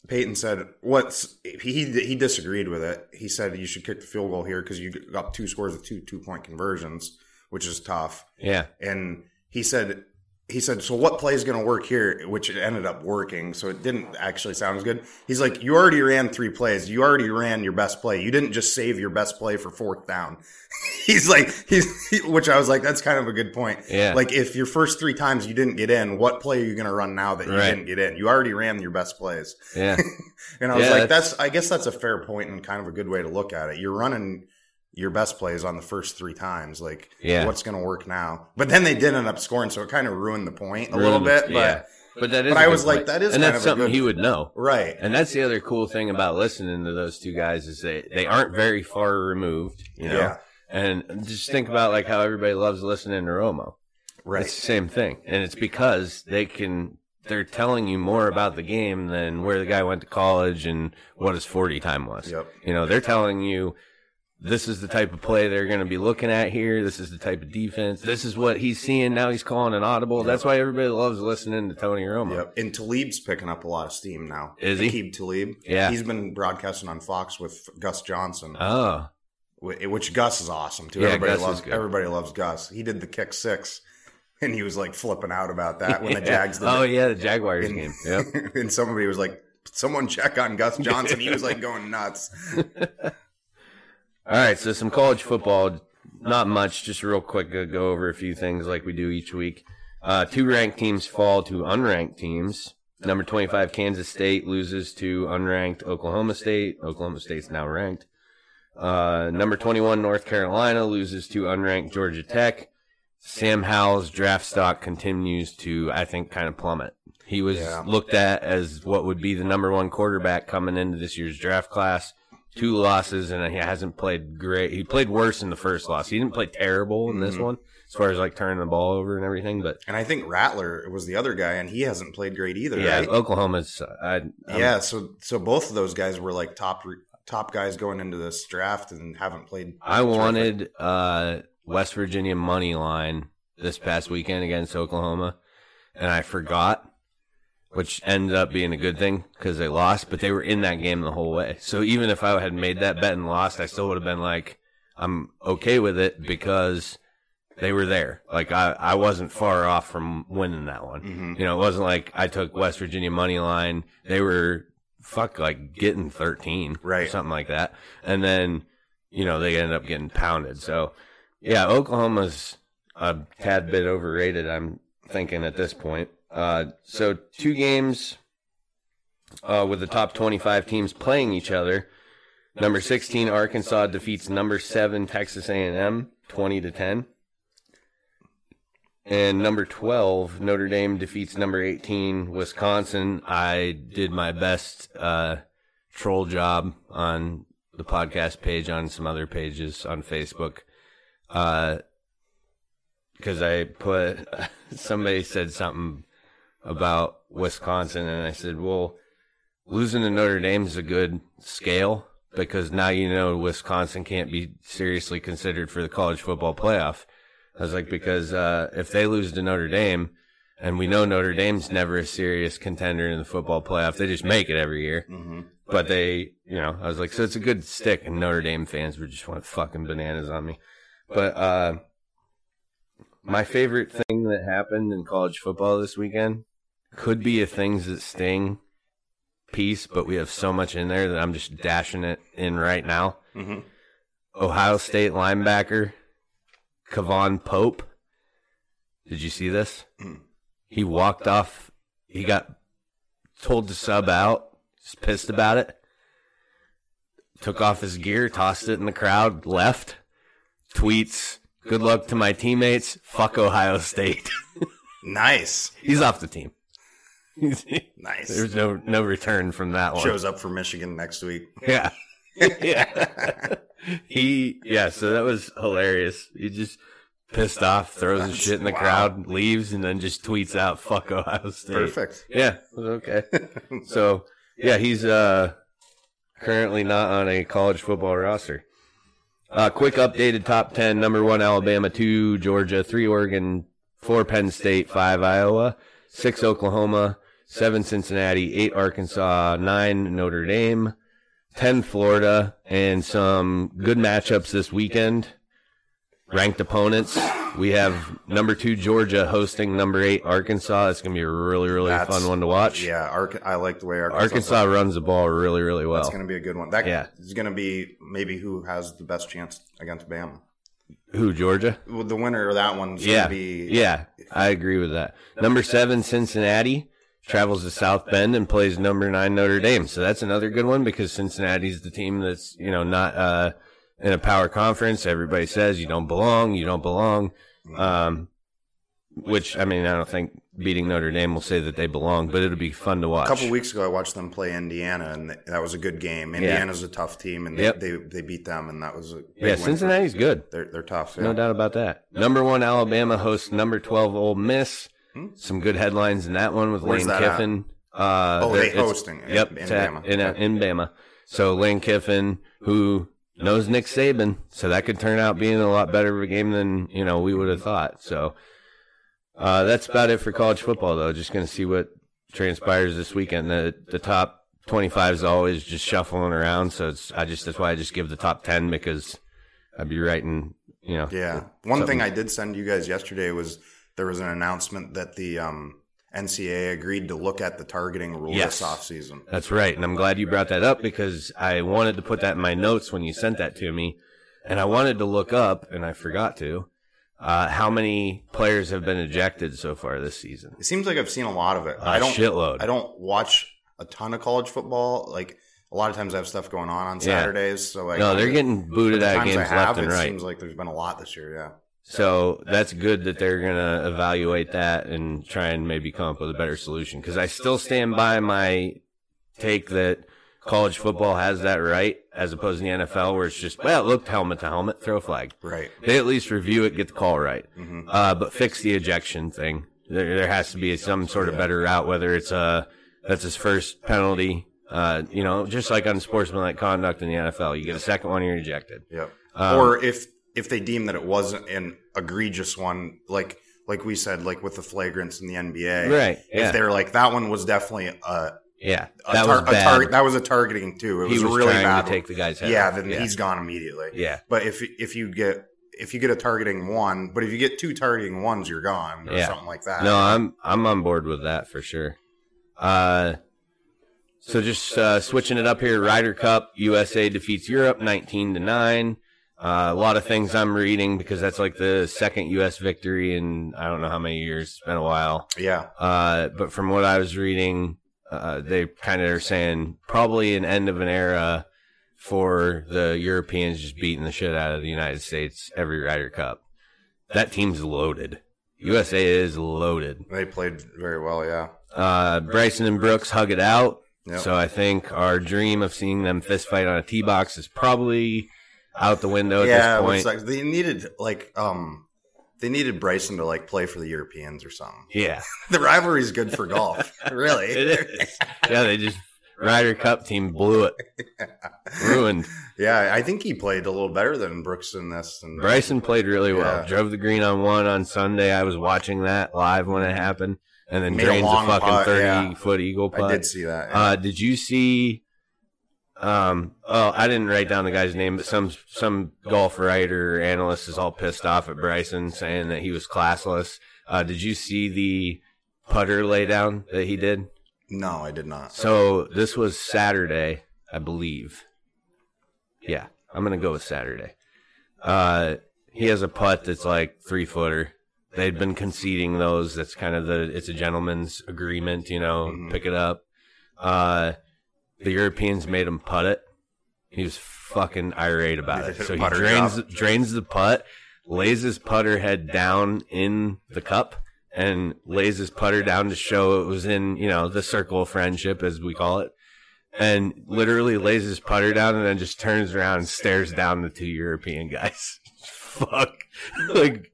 Peyton said, "What's he? He disagreed with it. He said you should kick the field goal here because you got two scores with two two point conversions, which is tough." yeah. And he said, he said, "So what play is going to work here?" Which it ended up working, so it didn't actually sound as good. He's like, "You already ran three plays. You already ran your best play. You didn't just save your best play for fourth down." he's like, he's he, which I was like, that's kind of a good point. Yeah. Like if your first three times you didn't get in, what play are you going to run now that you Right. didn't get in? You already ran your best plays. Yeah. And I was Yeah, like, that's- that's, I guess that's a fair point and kind of a good way to look at it. You're running your best plays on the first three times. Like, Yeah. what's going to work now? But then they did end up scoring, so it kind of ruined the point a little Ruined- bit. But yeah. But that is. but I was like, that is and kind that's something good- he would know. right, And that's the other cool thing about listening to those two guys is they they aren't very far removed. You know. Yeah. And just think about like how everybody loves listening to Romo. right, It's the same thing, and it's because they can. They're telling you more about the game than where the guy went to college and what his forty time was. Yep. You know, they're telling you this is the type of play they're going to be looking at here. This is the type of defense. This is what he's seeing now. He's calling an audible. That's why everybody loves listening to Tony Romo. Yep. And Talib's picking up a lot of steam now. Is he? Aqib Talib. Yeah. He's been broadcasting on Fox with Gus Johnson, Oh, which Gus is awesome too. Yeah, everybody Gus loves everybody loves Gus. He did the kick six, and he was like flipping out about that when the Jags did Oh it. yeah, the Jaguars And- game. Yep. and somebody was like, "Someone check on Gus Johnson." He was like going nuts. All right, so some college football, not much, just real quick, uh, go over a few things like we do each week. Uh, two ranked teams fall to unranked teams. Number 25, Kansas State loses to unranked Oklahoma State. Oklahoma State's now ranked. Uh, number 21, North Carolina loses to unranked Georgia Tech. Sam Howell's draft stock continues to, I think, kind of plummet. He was Yeah. looked at as what would be the number one quarterback coming into this year's draft class. Two losses, and he hasn't played great. He played worse in the first loss. He didn't play terrible in this Mhm. one, as far as like turning the ball over and everything. But And I think Rattler was the other guy, and he hasn't played great either. yeah, right? Oklahoma's. I, I'm- yeah. So so both of those guys were like top top guys going into this draft and haven't played. I wanted uh, West Virginia money line this past weekend against Oklahoma, and I forgot, which ended up being a good thing because they lost. But they were in that game the whole way. So even if I had made that bet and lost, I still would have been like, I'm okay with it because they were there. Like I, I wasn't far off from winning that one. Mhm. You know, it wasn't like I took West Virginia money line. They were fuck like getting 13, Right. Something like that. And then, you know, they ended up getting pounded. So yeah, Oklahoma's a tad bit overrated. I'm thinking at this point. Uh, so two games, uh, with the top 25 teams playing each other. Number 16, Arkansas defeats number seven, Texas A&M, 20 to 10. And number 12, Notre Dame defeats number 18, Wisconsin. I did my best uh, troll job on the podcast page, on some other pages on Facebook. Uh, because I put, somebody said something about Wisconsin, and I said, well, losing to Notre Dame is a good scale because now you know Wisconsin can't be seriously considered for the college football playoff. I was like, because uh, if they lose to Notre Dame, and we know Notre Dame's never a serious contender in the football playoff, they just make it every year. Mm-hmm. But they, you know, I was like, so it's a good stick, and Notre Dame fans would just want fucking bananas on me. But uh, my favorite thing that happened in college football this weekend could be a things that sting piece, but we have so much in there that I'm just dashing it in right now. Mm-hmm. Ohio State linebacker K'Vaughan Pope. Did you see this? Mm. He walked off. He got told to sub out. He's pissed about it. Took off his gear, tossed it in the crowd, left. Tweets, good luck to my teammates. Fuck Ohio State. Nice, He's off the team. Nice. There's no no return from that one. Shows up for Michigan next week. Yeah. yeah. he yeah, so that was hilarious. He just pissed off, throws his shit in the Wow. crowd, leaves, and then just tweets out "fuck Ohio State." Perfect. Yeah, okay. so yeah, he's uh currently not on a college football roster. Uh, quick updated top ten: number one Alabama, two Georgia, three Oregon, four Penn State, five Iowa, six Oklahoma, seven Cincinnati, eight Arkansas, nine Notre Dame, ten Florida, and some good matchups this weekend. Ranked opponents. We have number two Georgia hosting number eight Arkansas. It's gonna be a really, really That's- fun one to watch. Yeah, Ark- I like the way Arkansas. Arkansas runs the ball really, really well. That's going to be a good one. That Yeah. is going to be maybe who has the best chance against Bama. Who Georgia? Well, the winner of that one's Yeah, going to be yeah, I agree with that. Number seven Cincinnati travels to South Bend and plays number nine Notre Dame. So that's another good one because Cincinnati's the team that's you know not uh, in a power conference. Everybody says you don't belong, you don't belong. Um, which I mean, I don't think beating Notre Dame will say that they belong, but it'll be fun to watch. A couple weeks ago, I watched them play Indiana, and that was a good game. Indiana's a tough team, and they, Yep. they they beat them, and that was a big yeah, win for- Cincinnati's good. They're they're tough. No doubt about that. Number one, Alabama hosts number 12, Ole Miss. Hmm. Some good headlines in that one with Where's Lane? Kiffin. Uh, Oh, they hosting Yep, in Bama. In, Okay. in Bama. So Lane Kiffin, who knows Nick Saban, so that could turn out being a lot better of a game than you know we would have thought. So uh, that's about it for college football, though. Just going to see what transpires this weekend. The the top 25 is always just shuffling around, so it's I just that's why I just give the top 10 because I'd be writing, you know. Yeah. One something- thing I did send you guys yesterday was there was an announcement that the um, NCAA agreed to look at the targeting rule Yes. this offseason. That's right. And I'm glad you brought that up because I wanted to put that in my notes when you sent that to me. And I wanted to look up, and I forgot to, uh, how many players have been ejected so far this season. It seems like I've seen a lot of it. A I don't shitload. I don't watch a ton of college football. Like a lot of times I have stuff going on on Yeah. Saturdays. So like no, they're getting booted the out of games have, left and it right. seems like there's been a lot this year. Yeah. So that's good that they're going to evaluate that and try and maybe come up with a better solution. Because I still stand by my take that college football has that right, as opposed to the NFL, where it's just, well, it looked helmet to helmet, throw a flag. Right. They at least review it, get the call right. Mhm. Uh, but fix the ejection thing. There, there has to be some sort of better route, whether it's uh that's his first penalty. Uh, you know, just like on sportsmanlike conduct in the NFL, you get a second one, you're ejected. Yep. Um, or if if they deem that it wasn't an egregious one, like like we said, like with the flagrants in the NBA, Right? If Yeah. they're like that one was definitely a, Yeah. a, That tar- was bad. tar- that was a targeting too. It he was, was really bad. to take the guy's head. yeah, off. then yeah. he's gone immediately. yeah. But if if you get if you get a targeting one, but if you get two targeting ones, you're gone or Yeah. something like that. No, I'm I'm on board with that for sure. Uh, so just uh, switching it up here, Ryder Cup, USA defeats Europe 19 to nine. Uh, a lot of things I'm reading because that's like the second U.S. victory in I don't know how many years. It's been a while. yeah, Uh, but from what I was reading, uh, they kind of are saying probably an end of an era for the Europeans just beating the shit out of the United States every Ryder Cup. That team's loaded. USA is loaded. they played very well. Yeah, Uh, Bryson and Brooks hug it out. Yep. So I think our dream of seeing them fist fight on a tee box is probably out the window at yeah. this point. they needed like um They needed Bryson to like play for the Europeans or something. Yeah, The rivalry is good for golf, really. it is. Yeah, they just Ryder Cup team blew it, ruined. Yeah, I think he played a little better than Brooks in this. And Bryson played really well. Yeah. Drove the green on one on Sunday. I was watching that live when it happened, and then Made a drains a, long fucking putt, thirty yeah. foot eagle putt. I did see that. yeah. Uh, did you see? Um, oh, I didn't write down the guy's name, but some some golf writer or analyst is all pissed off at Bryson, saying that he was classless. Uh, did you see the putter laydown that he did? no, I did not. So this was Saturday, I believe. Yeah, I'm gonna go with Saturday. Uh, he has a putt that's like three footer. They'd been conceding those. That's kind of the it's a gentleman's agreement, you know. Mhm. Pick it up. Uh, the Europeans made him putt it. He was fucking irate about it. So he drains drains the putt, lays his putter head down in the cup, and lays his putter down to show it was in you know the circle of friendship as we call it, and literally lays his putter down and then just turns around and stares down the two European guys. Fuck, like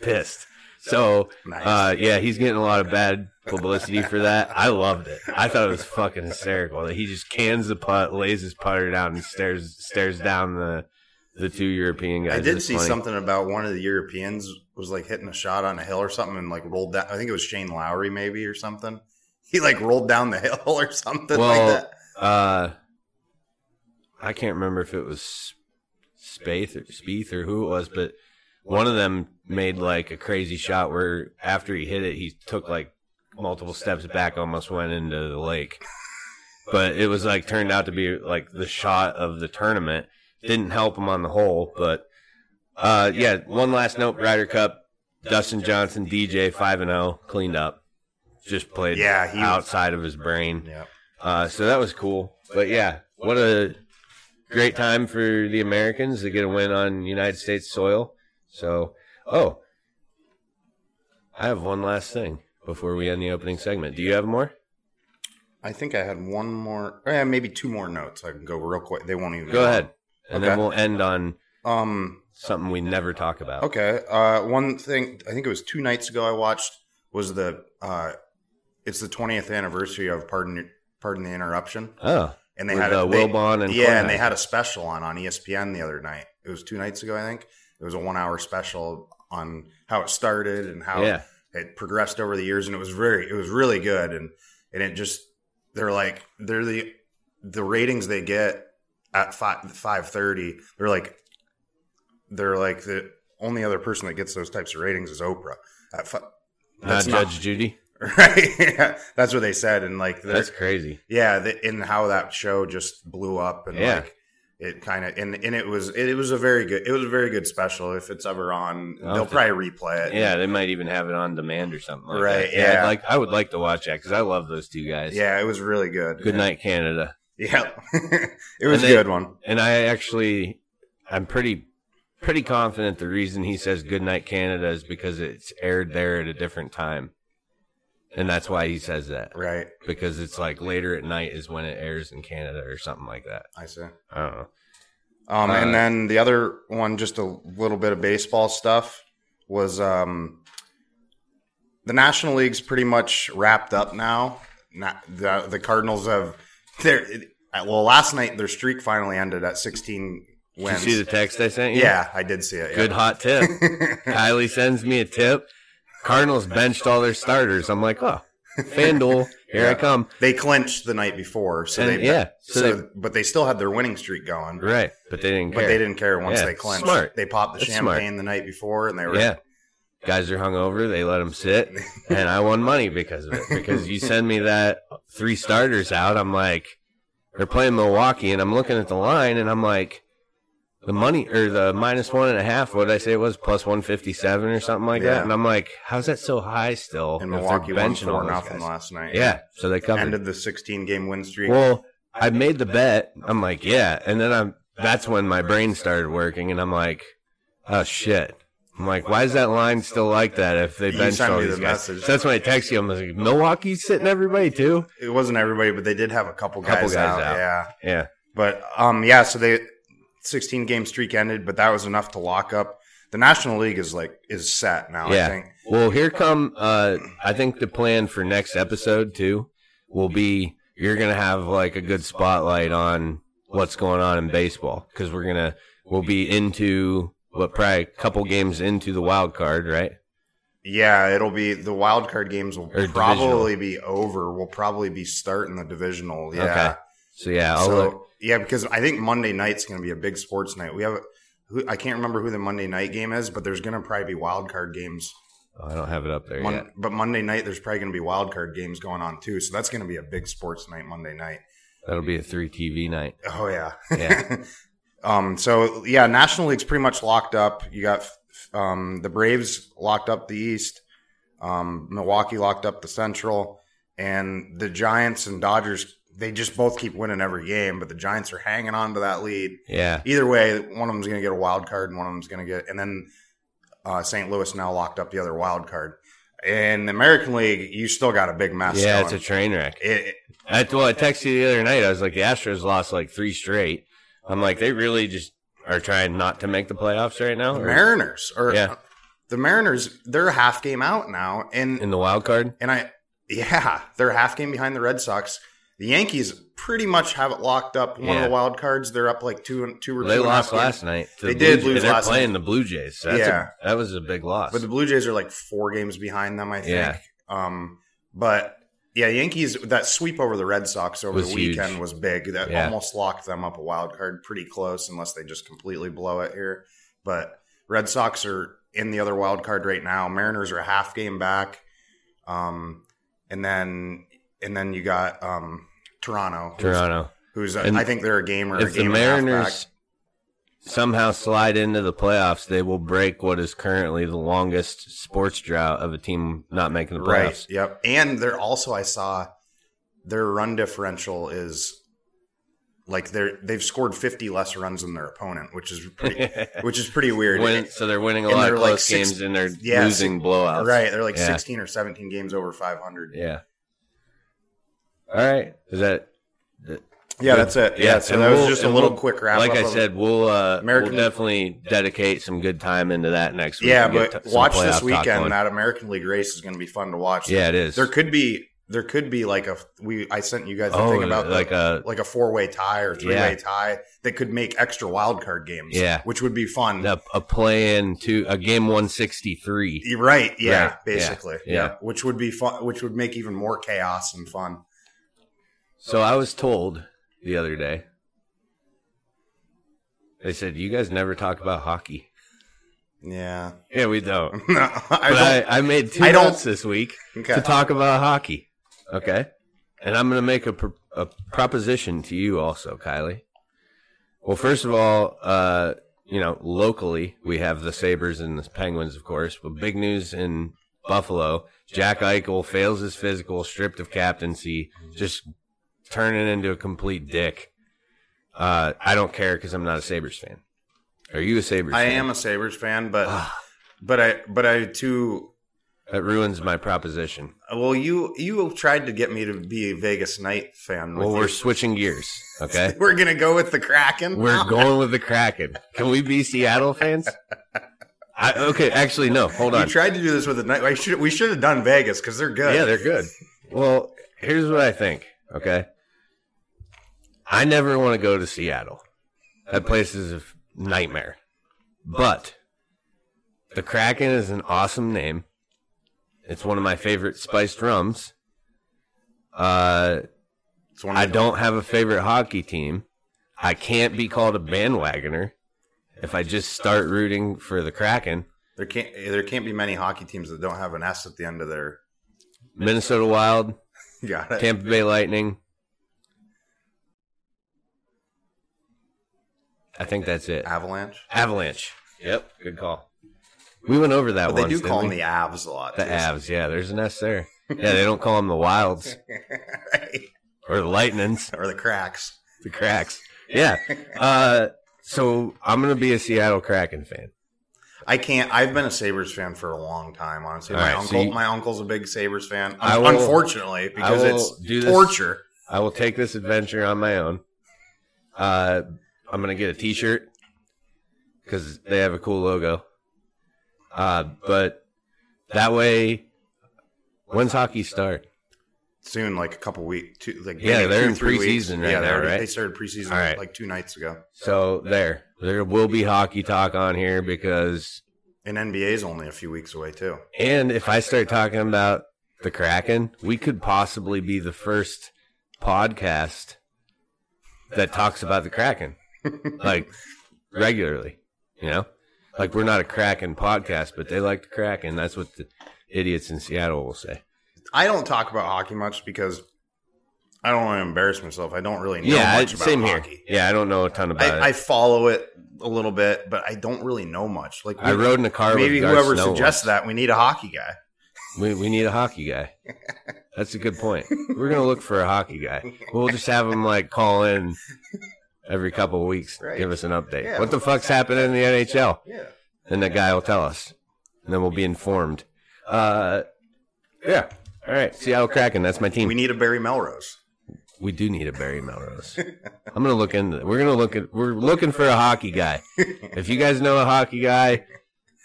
pissed. So Nice. uh, yeah, he's getting a lot of bad publicity for that. I loved it. I thought it was fucking hysterical that he just cans the putt, lays his putter down, and stares stares down the the two European guys. I did see funny. something about one of the Europeans was like hitting a shot on a hill or something and like rolled down. I think it was Shane Lowry maybe or something. He like rolled down the hill or something Well, like that. Uh, I can't remember if it was Spaeth or Spieth or who it was, but one of them made like a crazy shot where after he hit it, he took like multiple steps back, almost went into the lake. But it was like turned out to be like the shot of the tournament. Didn't help him on the hole, but uh, yeah. One last note: Ryder Cup. Dustin Johnson, DJ five and zero, cleaned up. Just played Yeah, he outside of his brain. Yeah. Uh, so that was cool. But yeah, what a great time for the Americans to get a win on United States soil. So, oh, I have one last thing before we end the opening segment. Do you have more? I think I had one more, eh, maybe two more notes. I can go real quick. They won't even Go ahead. And then Okay. we'll end on Um. something we never talk about. Okay. Uh. One thing. I think it was two nights ago. I watched was the. Uh. It's the 20th anniversary of Pardon. Pardon the interruption. Oh, And they had uh, a, they- Wilbon and yeah, and they had a special on on ESPN the other night. It was two nights ago, I think. It was a one hour special on how it started and how yeah. it progressed over the years, and it was very, it was really good, and and it just they're like they're the the ratings they get at five five thirty. They're like they're like the only other person that gets those types of ratings is Oprah. At fi- Not that's Judge Judy. right? yeah, that's what they said, and like That's crazy. yeah, the, and how that show just blew up and Yeah. like it kind of and, and it was it, was a very good it was a very good special. If it's ever on, I'll they'll have to- probably replay it. Yeah, they might even have it on demand or something like Right, that. Yeah, I'd like I would like to watch that because I love those two guys. yeah, it was really good. Good night, Canada. Yeah, it was And a good one. And I actually, I'm pretty, pretty confident the reason he says "Good Night Canada" is because it's aired there at a different time, and that's why he says that. Right, Because it's like later at night is when it airs in Canada or something like that. I see. I don't know. Um, Uh, and then the other one, just a little bit of baseball stuff, was um, the National League's pretty much wrapped up now. Na- the the Cardinals have their well last night their streak finally ended at 16 Did you see the text I sent you? yeah, I did see it. Good hot tip. Kylie sends me a tip. Cardinals benched all their starters. I'm like, oh, FanDuel, here I come. they clinched the night before, so And, they yeah, so So, they- but they still had their winning streak going. Right, but they didn't care. But they didn't care once Yeah, they clinched. smart. They popped the That's champagne smart. the night before, and they were Yeah. Guys are hungover. They let them sit, and I won money because of it. Because you send me that three starters out, I'm like, they're playing Milwaukee, and I'm looking at the line, and I'm like, the money or the minus one and a half. What did I say it was plus one fifty seven or something like Yeah. that? And I'm like, how's that so high still? and Milwaukee won four nothing guys? last night. Yeah, so they covered. ended the 16 game win streak. Well, I made the bet. I'm like, yeah, and then I'm. That's when my brain started working, and I'm like, oh shit. I'm like, why is that line still like that if they You benched all these the guys? message. So that's when I text you. I'm like, Milwaukee's sitting everybody too. it wasn't everybody, but they did have a couple guys, Couple guys out. out. Yeah, Yeah, but um, yeah. So they 16 game streak ended, but that was enough to lock up the National League is like is set now. Yeah. I think. Well, here come. Uh, I think the plan for next episode too will be you're gonna have like a good spotlight on what's going on in baseball because we're gonna we'll be into what probably a couple games into the wild card, right? Yeah, it'll be the wild card games will Or probably be over. We'll probably be starting the divisional. Yeah. Okay. So yeah, I'll so let- yeah, because I think Monday night's going to be a big sports night. We have who I can't remember who the Monday night game is, but there's going to probably be wild card games. oh, I don't have it up there Mon- yet. But Monday night there's probably going to be wild card games going on too. So that's going to be a big sports night Monday night. That'll be a three TV night. Oh yeah. Yeah. um. So yeah, National League's pretty much locked up. You got um the Braves locked up the East. Um, Milwaukee locked up the Central, and the Giants and Dodgers. They just both keep winning every game, but the Giants are hanging on to that lead. Yeah. Either way, one of them's going to get a wild card, and one of them's going to get. And then uh, St. Louis now locked up the other wild card. In the American League, you still got a big mess. Yeah, going. it's a train wreck. It- it- I, well, I texted you the other night. I was like, the Astros lost like three straight. I'm like, they really just are trying not to make the playoffs right now. the or- Mariners or Yeah. the Mariners, they're a half game out now, and in the wild card. and I yeah, they're a half game behind the Red Sox. The Yankees pretty much have it locked up. One of the wild cards, they're up like two and two or They two a half lost last night. They the did Blue lose Jays. They're last playing night. the Blue Jays. So that's Yeah. a, that was a big loss. But the Blue Jays are like four games behind them, I think. Yeah. Um, but yeah, Yankees that sweep over the Red Sox over the huge. weekend was big. That Yeah. almost locked them up a wild card pretty close, unless they just completely blow it here. But Red Sox are in the other wild card right now. Mariners are a half game back. Um, and then and then you got um Toronto. Toronto. Who's, uh, And I think they're a gamer. a If the game a half back. Mariners somehow slide into the playoffs, they will break what is currently the longest sports drought of a team not making the Right. playoffs. Yep. And they're also I saw their run differential is like they're they've scored 50 less runs than their opponent, which is pretty which is pretty weird. Win, so they're winning a And lot of like close six- games and they're Yeah, losing blowouts. Right. They're like Yeah. 16 or 17 games over 500. Yeah. All right. Is that Yeah, that's it. Yeah, so and that was we'll- just a little we'll- quick wrap Like I said, we'll uh, American- we'll definitely dedicate some good time into that next week. Yeah, but t- watch this weekend. That American League race is going to be fun to watch. Yeah, it is. There could be there could be like a we I sent you guys a Oh, thing about the- like a- like a four way tie or three way Yeah. tie that could make extra wild card games. Yeah. which would be fun. a, a play in to a game one sixty three. Right. Yeah. Right, yeah, Basically. yeah. Yeah. Which would be fun. Which would make even more chaos and fun. So I was told the other day. They said you guys never talk about hockey. Yeah. Yeah, we don't. no, I But don't. I, I made two I notes this week okay. to talk about hockey. Okay, and I'm going to make a, pro- a proposition to you also, Kylie. Well, first of all, uh, you know, locally we have the Sabres and the Penguins, of course. But big news in Buffalo: Jack Eichel fails his physical, stripped of captaincy, just turning into a complete dick. Uh, I don't care because I'm not a Sabres fan. Are you a Sabres? I fan? am a Sabres fan, but but I but I too. That ruins my proposition. Well, you you tried to get me to be a Vegas Knight fan. Well, we're switching gears. Okay. we're gonna go with the Kraken. We're going with the Kraken. Can we be Seattle fans? I, okay, actually, no. Hold on. You tried to do this with the Knight. I should we should have done Vegas because they're good. Yeah, they're good. Well, here's what I think. Okay, I never want to go to Seattle. That place is a nightmare. But the Kraken is an awesome name. It's one of my favorite spiced rums. Uh, I don't have a favorite hockey team. I can't be called a bandwagoner if I just start rooting for the Kraken. There can't there can't be many hockey teams that don't have an S at the end of their. Minnesota Wild, Got it. Tampa Bay Lightning. I think that's it. Avalanche. Avalanche. Yep, good call. We went over that But they once. do didn't call we? them the Avs a lot. the. Avs. Yeah, there's an S there. Yeah, they don't call them the Wilds Right. or the Lightnings, or the Cracks. the Cracks. Yeah. Uh, so I'm gonna be a Seattle Kraken fan. I can't. I've been a Sabres fan for a long time. Honestly, All my right, so uncle, you- my uncle's a big Sabres fan. I will- unfortunately, because will it's do this- torture. I will take this adventure on my own. Uh, I'm gonna get a T-shirt because they have a cool logo. Uh, but that way, when's hockey start? Soon, like a couple weeks, two, like Yeah, they're two, in three weeks. preseason right yeah, they now, already- right? They started preseason All right. like two nights ago. So there, there will be hockey talk on here because, And NBA is only a few weeks away too. and if I start talking about the Kraken, we could possibly be the first podcast that talks about the Kraken, like regularly. You know, like we're not a Kraken podcast, but they like the Kraken. That's what the idiots in Seattle will say. I don't talk about hockey much because I don't want to embarrass myself. I don't really know yeah, much I- about same hockey. here. Yeah, I don't know a ton about I, I follow it a little bit, but I don't really know much. Like I, rode in a car. maybe whoever Snow suggests that we need a hockey guy. We we need a hockey guy. That's a good point. We're gonna look for a hockey guy. We'll just have him like call in every couple of weeks, Right. give us an update. Yeah. What the fuck's happening in the NHL? Yeah. And the guy will tell us, and then we'll be informed. Uh, yeah. All right, Seattle Kraken. That's my team. We need a Barry Melrose. We do need a Barry Melrose. I'm gonna look into. We're gonna look at. We're looking for a hockey guy. If you guys know a hockey guy,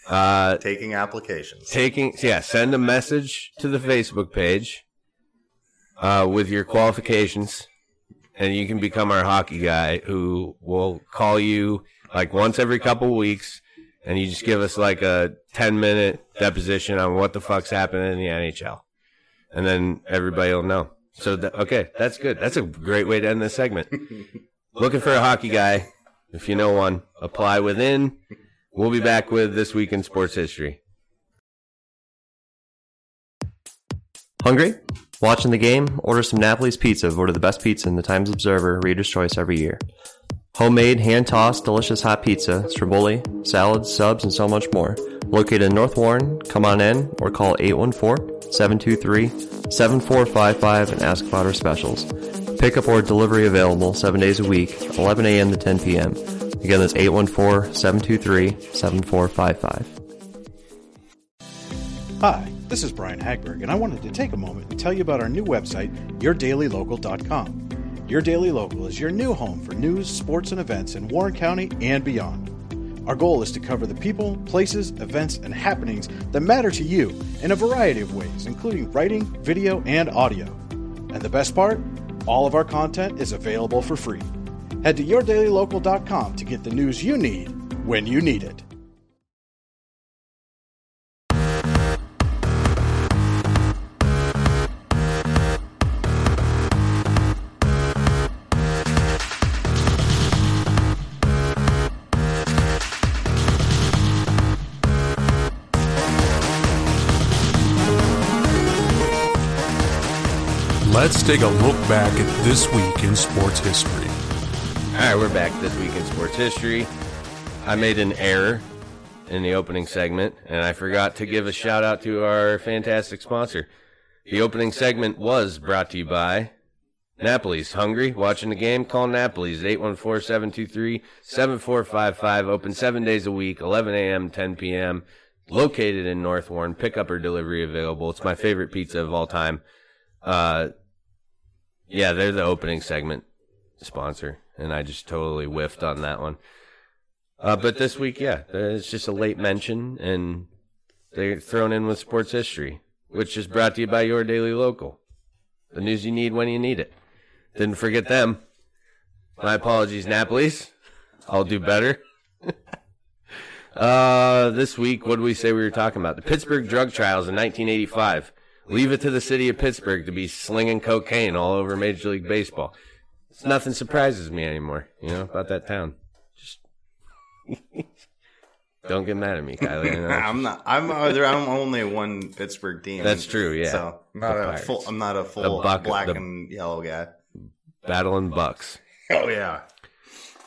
uh, Taking applications. taking yeah send a message to the facebook page uh, with your qualifications and you can become our hockey guy who will call you like once every couple weeks and you just give us like a 10 minute deposition on what the fuck's happening in the nhl and then everybody will know. So that, okay that's good. That's a great way to end this segment. Looking for a hockey guy. If you know one apply within. We'll be back with this week in sports history. Hungry? Watching the game? Order some Napoli's Pizza, voted the best pizza in the Times Observer Reader's Choice every year. Homemade, hand-tossed, delicious hot pizza, stromboli, salads, subs, and so much more. Located in North Warren, come on in or call 814-723-7455 and ask about our specials. Pickup or delivery available seven days a week, 11 a.m. to 10 p.m. Again, that's 814-723-7455. Hi, this is Brian Hagberg, and I wanted to take a moment and tell you about our new website, YourDailyLocal.com. Your Daily Local is your new home for news, sports, and events in Warren County and beyond. Our goal is to cover the people, places, events, and happenings that matter to you in a variety of ways, including writing, video, and audio. And the best part? All of our content is available for free. Head to YourDailyLocal.com to get the news you need when you need it. Let's take a look back at this week in sports history. All right, we're back this week in sports history. I made an error in the opening segment, and I forgot to give a shout out to our fantastic sponsor. The opening segment was brought to you by Napoli's. Hungry? Watching the game? Call Napoli's 814-723-7455. Open seven days a week, 11 a.m., 10 p.m. Located in North Warren. Pickup or delivery available. It's my favorite pizza of all time. Uh, yeah, they're the opening segment sponsor, and I just totally whiffed on that one. Uh, but this week, yeah, it's just a late mention, and they're thrown in with sports history, which is brought to you by your daily local. The news you need when you need it. Didn't forget them. My apologies, Napoli's. I'll do better. uh, this week, what did we say we were talking about? The Pittsburgh drug trials in 1985. Leave it to the city of Pittsburgh to be slinging cocaine all over Major League Baseball. It's nothing surprises me anymore, you know, about that town. Just don't get mad at me, Kylie. I'm not. I'm. there- I'm only one Pittsburgh team. That's true, yeah. So I'm not a full. I'm not a full Buck- black and yellow guy. Battling Bucs. Oh yeah.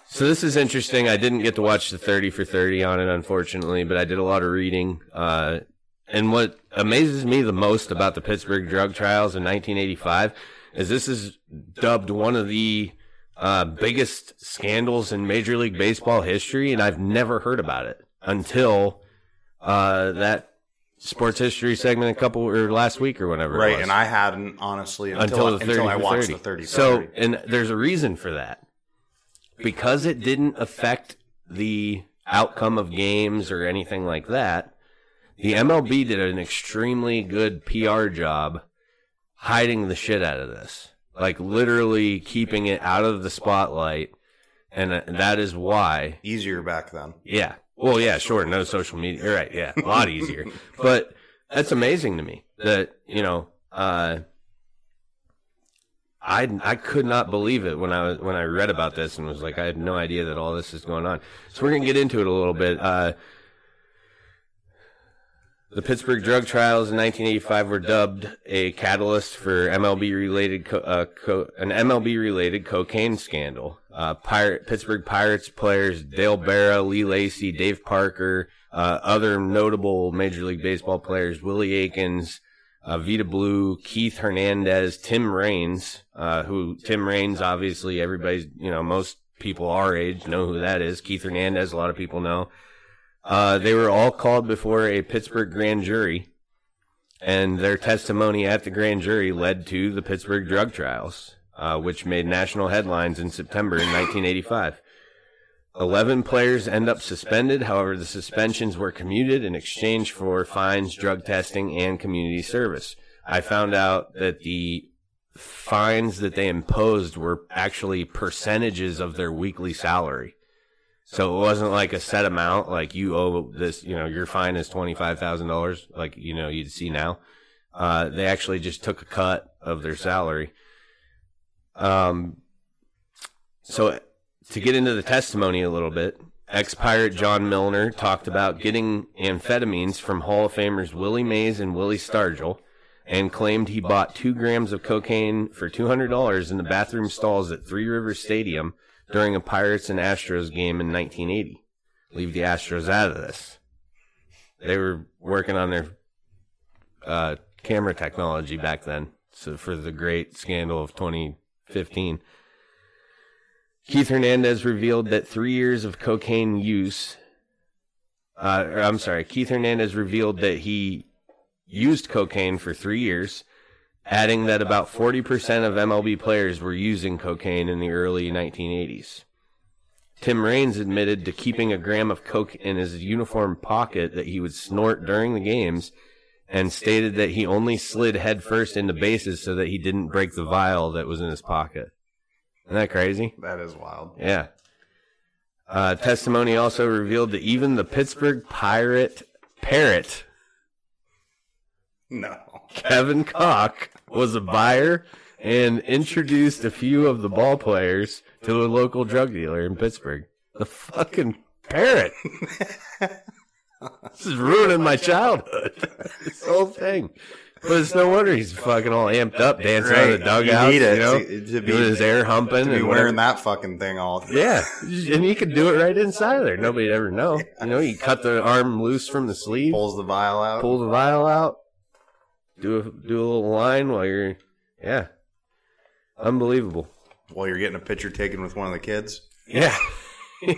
So this is interesting. I didn't get to watch the 30 for 30 on it, unfortunately, but I did a lot of reading. Uh, and what amazes me the most about the Pittsburgh drug trials in 1985 is this is dubbed one of the uh, biggest scandals in Major League Baseball history, and I've never heard about it until uh, that sports history segment a couple or last week or whenever. it Right, and I hadn't honestly until, until, the 30 until I watched 30. the 30. So, 30. and there's a reason for that. Because it didn't affect the outcome of games or anything like that, The MLB did an extremely good PR job hiding the shit out of this, like literally keeping it out of the spotlight, and uh, that is why Easier back then. yeah. Well, yeah, sure. No social media. You're right. Yeah. A lot easier. but that's amazing to me that, you know, uh, I, I could not believe it when I was, when I read about this and was like, I had no idea that all this is going on. So we're going to get into it a little bit. Uh, the Pittsburgh drug trials in 1985 were dubbed a catalyst for MLB related co- uh, co- an MLB related cocaine scandal. Uh, Pirate Pittsburgh Pirates players Dale Berra, Lee Lacy, Dave Parker, uh, other notable Major League Baseball players Willie Aikens, uh, Vida Blue, Keith Hernandez, Tim Raines, uh, who Tim Raines obviously everybody's you know most people our age know who that is. Keith Hernandez, a lot of people know. Uh, they were all called before a Pittsburgh grand jury, and their testimony at the grand jury led to the Pittsburgh drug trials, uh, which made national headlines in September in 1985. Eleven players end up suspended. However, the suspensions were commuted in exchange for fines, drug testing, and community service. I found out that the fines that they imposed were actually percentages of their weekly salary. So it wasn't like a set amount, like you owe this, you know, your fine is $25,000, like, you know, you'd see now. Uh, they actually just took a cut of their salary. Um, so to get into the testimony a little bit, ex pirate John Milner talked about getting amphetamines from Hall of Famers Willie Mays and Willie Stargell and claimed he bought two grams of cocaine for $200 in the bathroom stalls at Three Rivers Stadium during a Pirates and Astros game in 1980. Leave the Astros out of this. They were working on their uh, camera technology back then, so for the great scandal of 2015. Keith Hernandez revealed that three years of cocaine use. Uh, or, I'm sorry, Keith Hernandez revealed that he used cocaine for three years, adding that about 40% of MLB players were using cocaine in the early 1980s. Tim Raines admitted to keeping a gram of coke in his uniform pocket that he would snort during the games and stated that he only slid headfirst into bases so that he didn't break the vial that was in his pocket. Isn't that crazy? That is wild. Yeah. Uh, testimony also revealed that even the Pittsburgh Pirate Parrot, No. Kevin Koch, was a buyer and introduced a few of the ball players to a local drug dealer in Pittsburgh. The fucking parrot. this is ruining my childhood. this whole thing. But it's no wonder he's fucking all amped up, dancing on the Right. dugout. You you know, to- to be- doing his air humping To be and wearing that fucking thing all. Yeah, and he could do it right inside there. Nobody'd ever know. You know, he cut the arm loose from the sleeve, Pulls the vial out. pull the vial out, do a, do a little line while you're, yeah, unbelievable. while you're getting a picture taken with one of the kids. Yeah, you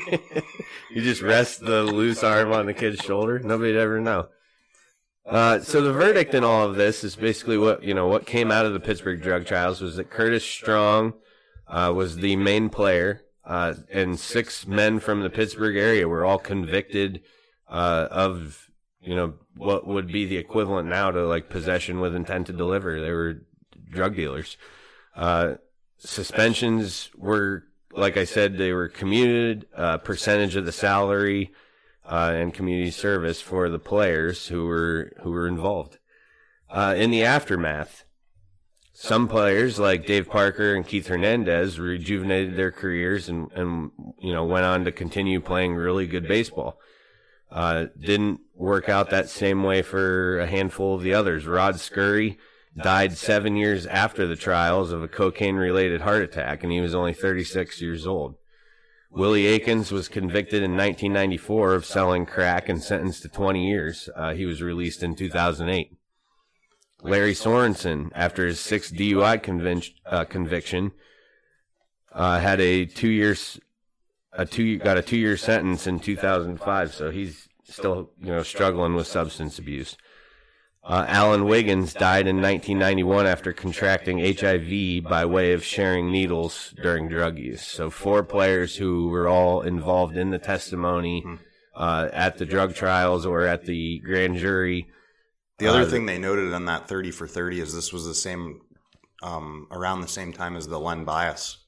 just rest the loose arm on the kid's shoulder. Nobody'd ever know. Uh, so the verdict in all of this is basically what you know what came out of the Pittsburgh drug trials was that Curtis Strong uh, was the main player, uh, and six men from the Pittsburgh area were all convicted uh, of you know what would be the equivalent now to like possession with intent to deliver. They were drug dealers. Uh, suspensions were, like I said, they were commuted uh, percentage of the salary uh, and community service for the players who were who were involved. Uh, in the aftermath, some players like Dave Parker and Keith Hernandez rejuvenated their careers and, and you know went on to continue playing really good baseball. Uh, didn't work out that same way for a handful of the others. Rod Scurry died seven years after the trials of a cocaine related heart attack, and he was only 36 years old. Willie Aikens was convicted in 1994 of selling crack and sentenced to 20 years. Uh, he was released in 2008. Larry Sorensen, after his sixth DUI uh, conviction, uh, had a two years a two got a two year sentence in 2005. So he's still you know struggling with substance abuse. Uh, Alan Wiggins died in 1991 after contracting HIV by way of sharing needles during drug use. So four players who were all involved in the testimony uh, at the drug trials or at the grand jury. The other Uh, thing they noted on that 30 for 30 is this was the same, um, around the same time as the Len Bias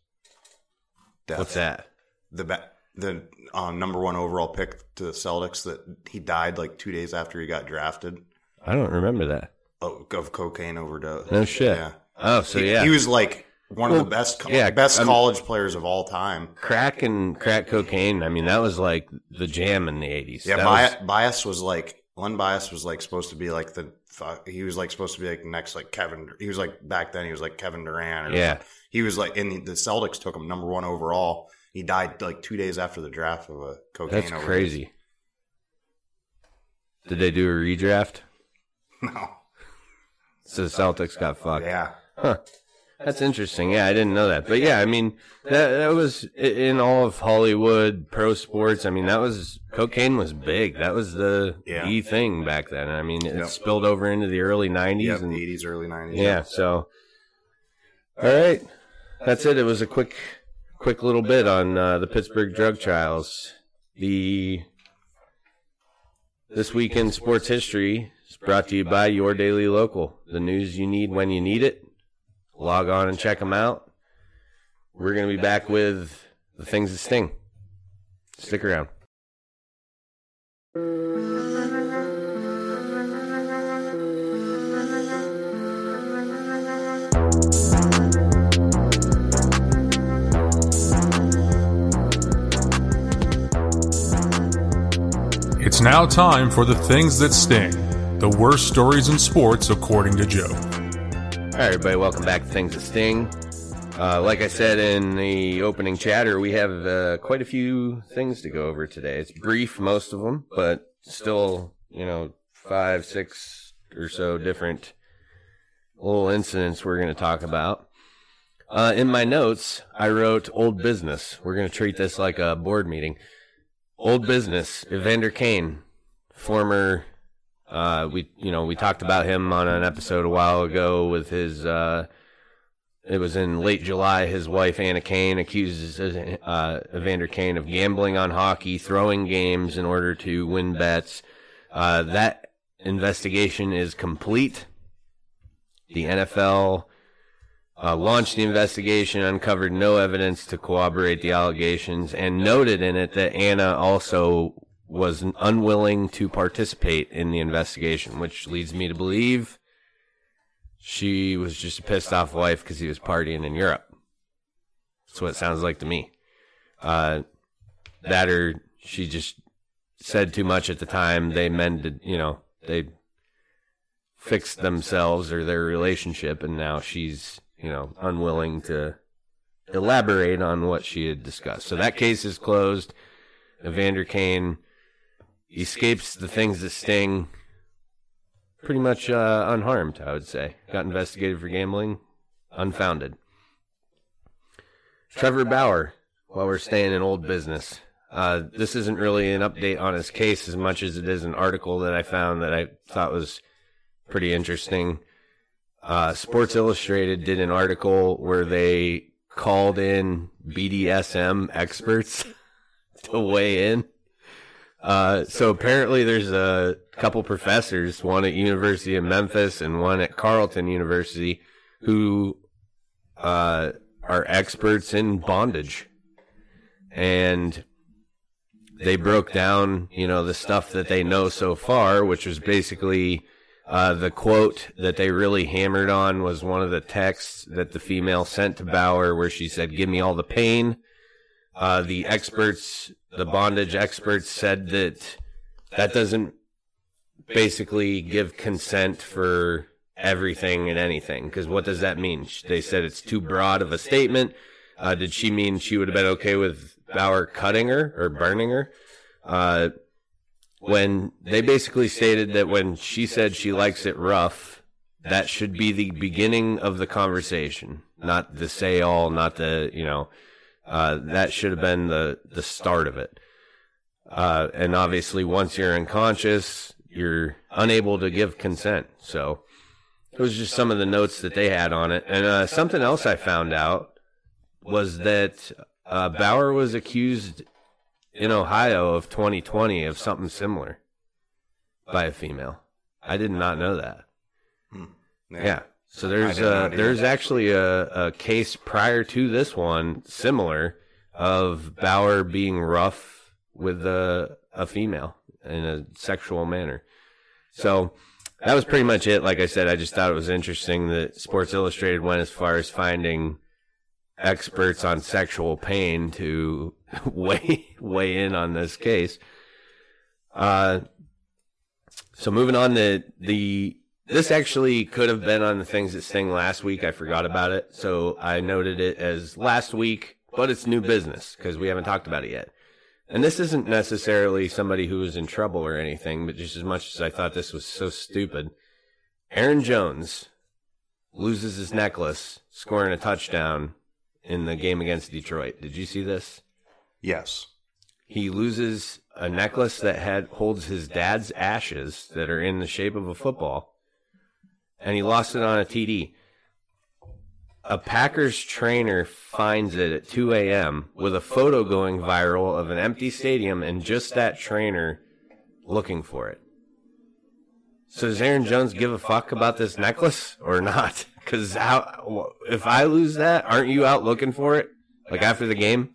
death. What's that? The ba- the um, number one overall pick to the Celtics that he died like two days after he got drafted I don't remember that. of, of cocaine overdose. No shit. Yeah. Oh, so he, yeah, he was like one Well, of the best, co- yeah, best I'm- college players of all time. crack and crack cocaine. I mean, that was like the jam in the eighties. Yeah, Bias, was- Bias was like Len Bias was like supposed to be like the fu- he was like supposed to be like next like Kevin. He was like back then he was like Kevin Durant. Or Yeah. he was like and the, the Celtics took him number one overall. He died like two days after the draft of a cocaine. that's overdose. crazy. Did they do a redraft? No, So the Celtics got fucked. yeah, Huh. That's interesting. Yeah, I didn't know that. But yeah, I mean, that that was in all of Hollywood, pro sports. I mean, that was cocaine was big. That was the Yeah. the thing back then. I mean, it Yep. spilled over into the early '90s yeah, and eighties, early nineties. yeah. So, all right, that's it. It was a quick, quick little bit on uh, the Pittsburgh drug trials. The this week in sports history is brought to you by Your Daily Local. The news you need when you need it. Log on and check them out. We're going to be back with the things that sting. Stick around. It's now time for the things that sting. The worst stories in sports, according to Joe. All right, everybody, welcome back to Things That Sting. Uh, like I said in the opening chatter, we have uh, quite a few things to go over today. It's brief, most of them, but still, you know, five, six or so different little incidents we're going to talk about. Uh, in my notes, I wrote old business. We're going to treat this like a board meeting. Old business, Evander Kane, former uh, we you know we talked about him on an episode a while ago with his. Uh, it was in late July. His wife Anna Kane accuses uh, Evander Kane of gambling on hockey, throwing games in order to win bets. Uh, that investigation is complete. The NFL uh, launched the investigation, uncovered no evidence to corroborate the allegations, and noted in it that Anna also was unwilling to participate in the investigation, which leads me to believe she was just a pissed off wife because he was partying in Europe. That's what it sounds like to me. Uh, that or she just said too much at the time. They mended, you know, they fixed themselves or their relationship, and now she's, you know, unwilling to elaborate on what she had discussed. So that case is closed. Evander Kane escapes the things that sting pretty much uh, unharmed, I would say. Got investigated for gambling, unfounded. Trevor Bauer, while we're staying in old business, uh, this isn't really an update on his case as much as it is an article that I found that I thought was pretty interesting. Uh, Sports Illustrated did an article where they called in BDSM experts to weigh in. Uh, so apparently there's a couple professors, one at University of Memphis and one at Carleton University, who uh, are experts in bondage, and they broke down, you know, the stuff that they know so far, which was basically uh, the quote that they really hammered on was one of the texts that the female sent to Bauer, where she said, "Give me all the pain." Uh, the experts, the bondage experts, said that that doesn't basically give consent for everything and anything. Because what does that mean? They said it's too broad of a statement. Uh, did she mean she would have been okay with Bauer cutting her or burning her? Uh, when they basically stated that when she said she likes it rough, that should be the beginning of the conversation, not the say all, not the, you know, uh, that should have been the, the start of it. Uh, and obviously once you're unconscious, you're unable to give consent. So it was just some of the notes that they had on it. And, uh, something else I found out was that, uh, Bauer was accused in Ohio of 2020 of something similar by a female. I did not know that. Yeah. So there's uh there's actually a, a case prior to this one similar of Bauer being rough with a, a female in a sexual manner. So that was pretty much it. Like I said, I just thought it was interesting that Sports Illustrated went as far as finding experts on sexual pain to weigh weigh in on this case. Uh, so moving on to the this actually could have been on the things that sting last week. I forgot about it, so I noted it as last week, but it's new business because we haven't talked about it yet. And this isn't necessarily somebody who was in trouble or anything, but just as much as I thought this was so stupid. Aaron Jones loses his necklace scoring a touchdown in the game against Detroit. Did you see this? Yes. He loses a necklace that had holds his dad's ashes that are in the shape of a football, and he lost it on a TD. A Packers trainer finds it at 2 a.m. with a photo going viral of an empty stadium and just that trainer looking for it. So does Aaron Jones give a fuck about this necklace or not? Because how if I lose that, aren't you out looking for it like after the game?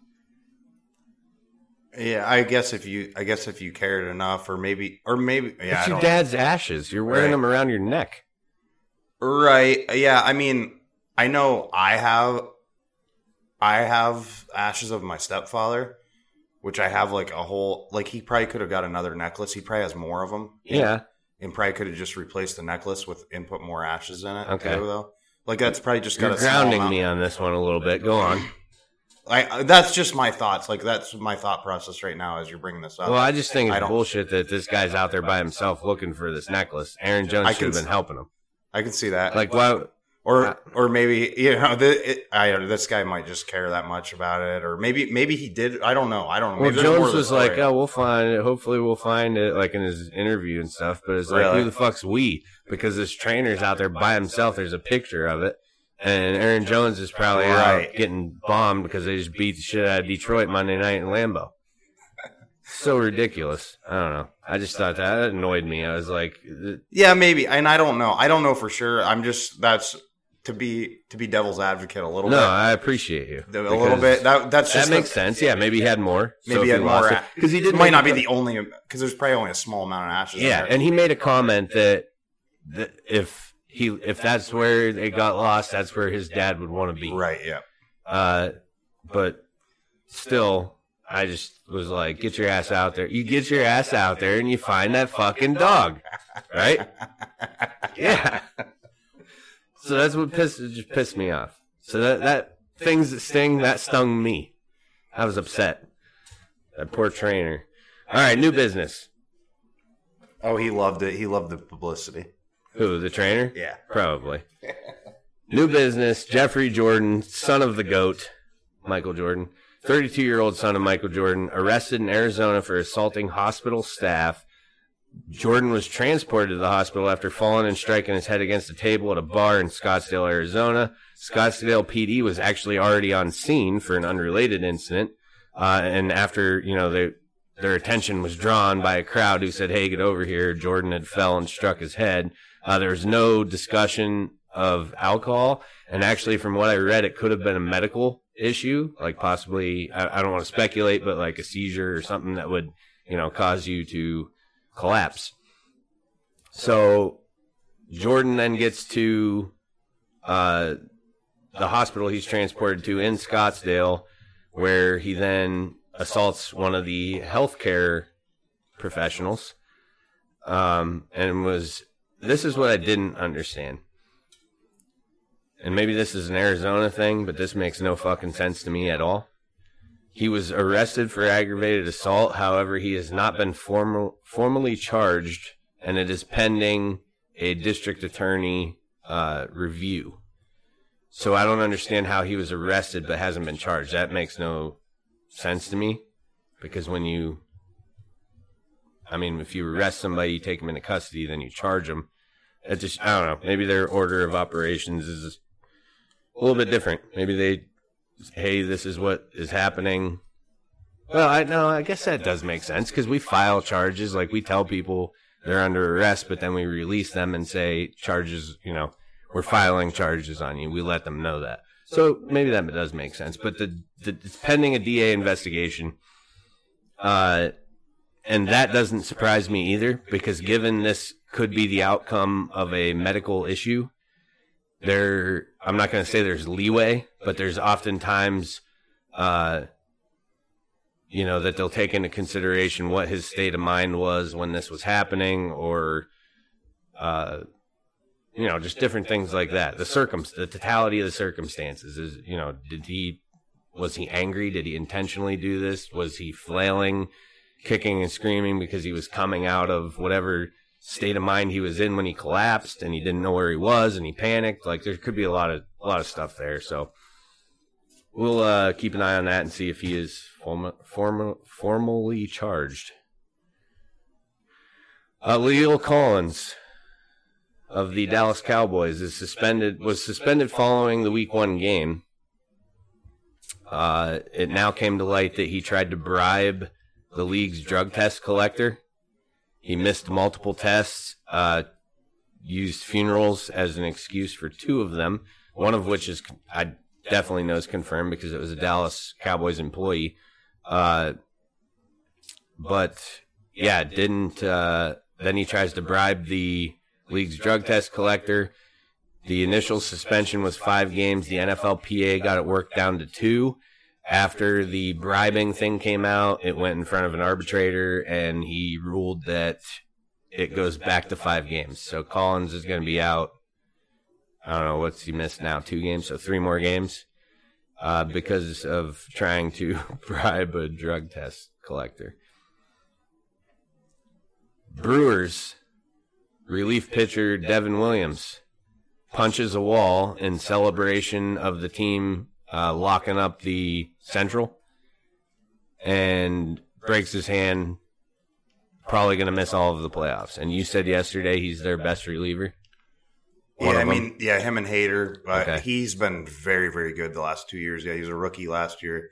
Yeah, I guess if you, I guess if you cared enough, or maybe, or maybe, yeah, it's your dad's ashes. You're wearing Right. them around your neck. Right. Yeah. I mean, I know I have, I have ashes of my stepfather, which I have like a whole, like he probably could have got another necklace. He probably has more of them. Yeah. And probably could have just replaced the necklace with and put more ashes in it. Okay. though. Like that's probably just got You're a grounding me on this one a little bit. Go on. I, that's just my thoughts. Like that's my thought process right now as you're bringing this up. Well, I just think it's bullshit that this guy's out there by himself looking for this necklace. Aaron Jones should have been helping him. I can see that. Like, why? or or maybe you know the, it, I don't know this guy might just care that much about it, or maybe maybe he did. I don't know. I don't know. Well, Maybe there's Jones was like. "Oh, we'll find it. Hopefully, we'll find it." Like in his interview and stuff. But it's like, who the fuck's we? Because this trainer's out there by himself. There's a picture of it, and Aaron Jones is probably Right. out getting bombed because they just beat the shit out of Detroit Monday night in Lambeau. So ridiculous. I don't know. I just thought that, that annoyed me. I was like, yeah, maybe. And I don't know. I don't know for sure. I'm just that's to be to be devil's advocate a little "No, bit. I appreciate you." a little bit. That that's That makes the- sense. Yeah, maybe he had more. Maybe he had more because he did might not be the only because there's probably only a small amount of ashes. Yeah, and he made a comment that, that if he if that's where they got lost, that's where his dad would want to be. right. Yeah. Uh, but still, I just was like, get your ass out there. You get your ass out there and you find that fucking dog, right? Yeah. So that's what pissed just pissed me off. So that that things that sting that stung me. I was upset. That poor trainer. All right, new business. Oh, he loved it. He loved the publicity. Who the trainer? Yeah. Probably. New business Jeffrey Jordan, son of the GOAT, Michael Jordan, 32 year old son of Michael Jordan, arrested in Arizona for assaulting hospital staff. Jordan was transported to the hospital after falling and striking his head against a table at a bar in Scottsdale, Arizona. Scottsdale PD was actually already on scene for an unrelated incident. Uh, and after, you know, they, their attention was drawn by a crowd who said, Hey, get over here. Jordan had fell and struck his head. Uh, there was no discussion of alcohol. And actually, from what I read, it could have been a medical issue, like possibly, I, I don't want to speculate, but like a seizure or something that would, you know, cause you to collapse. So Jordan then gets to uh, the hospital he's transported to in Scottsdale, where he then assaults one of the healthcare professionals. Um, and was this is what I didn't understand. And maybe this is an Arizona thing, but this makes no fucking sense to me at all. He was arrested for aggravated assault. However, he has not been formal, formally charged, and it is pending a district attorney uh, review. So I don't understand how he was arrested but hasn't been charged. That makes no sense to me because when you, I mean, if you arrest somebody, you take them into custody, then you charge them. It just, I don't know. Maybe their order of operations is a little bit different. Maybe they, hey, this is what is happening. Well, I no, I guess that does make sense because we file charges. Like we tell people they're under arrest, but then we release them and say charges. You know, we're filing charges on you. We let them know that. So maybe that does make sense. But the, the pending a DA investigation. Uh, and that doesn't surprise me either because given this could be the outcome of a medical issue, there I'm not going to say there's leeway, but there's oftentimes, uh, you know, that they'll take into consideration what his state of mind was when this was happening, or, uh, you know, just different things like that. The circum, the totality of the circumstances is, you know, did he, was he angry? Did he intentionally do this? Was he flailing, kicking and screaming because he was coming out of whatever state of mind he was in when he collapsed and he didn't know where he was and he panicked. Like there could be a lot of a lot of stuff there. So we'll uh, keep an eye on that and see if he is form, form, formally charged. Uh, Collins of the Dallas Cowboys is suspended was suspended following the Week One game. Uh, it now came to light that he tried to bribe the league's drug test collector he missed multiple tests, uh, used funerals as an excuse for two of them, one of which is, I definitely know is confirmed because it was a Dallas Cowboys employee. Uh, but yeah, didn't, uh, then he tries to bribe the league's drug test collector. The initial suspension was five games. The NFLPA got it worked down to two after the bribing thing came out, it went in front of an arbitrator and he ruled that it goes back to five games. So Collins is going to be out. I don't know what's he missed now, two games, so three more games, uh, because of trying to bribe a drug test collector. Brewers relief pitcher Devin Williams punches a wall in celebration of the team uh, locking up the Central and breaks his hand. Probably going to miss all of the playoffs. And you said yesterday he's their best reliever. One yeah, I mean, yeah, him and Hader. Uh, okay. He's been very, very good the last two years. Yeah, he was a rookie last year.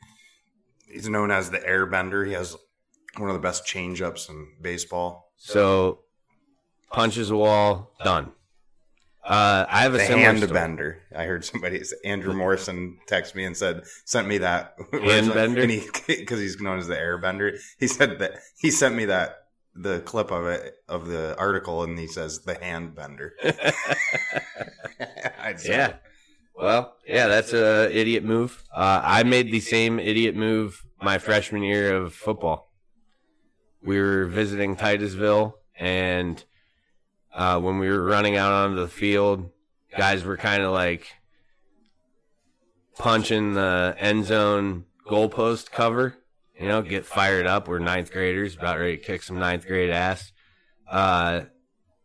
He's known as the airbender. He has one of the best changeups in baseball. So, punches a wall, done. Uh, I have a the similar hand story. bender. I heard somebody, Andrew Morrison, text me and said, sent me that hand bender, and he because he's known as the airbender. He said that he sent me that the clip of it of the article, and he says the hand bender. yeah. Well, yeah, that's a idiot move. Uh, I made the same idiot move my freshman year of football. We were visiting Titusville and uh, when we were running out onto the field, guys were kind of like punching the end zone goalpost cover. You know, get fired up. We're ninth graders, about ready to kick some ninth grade ass. Uh,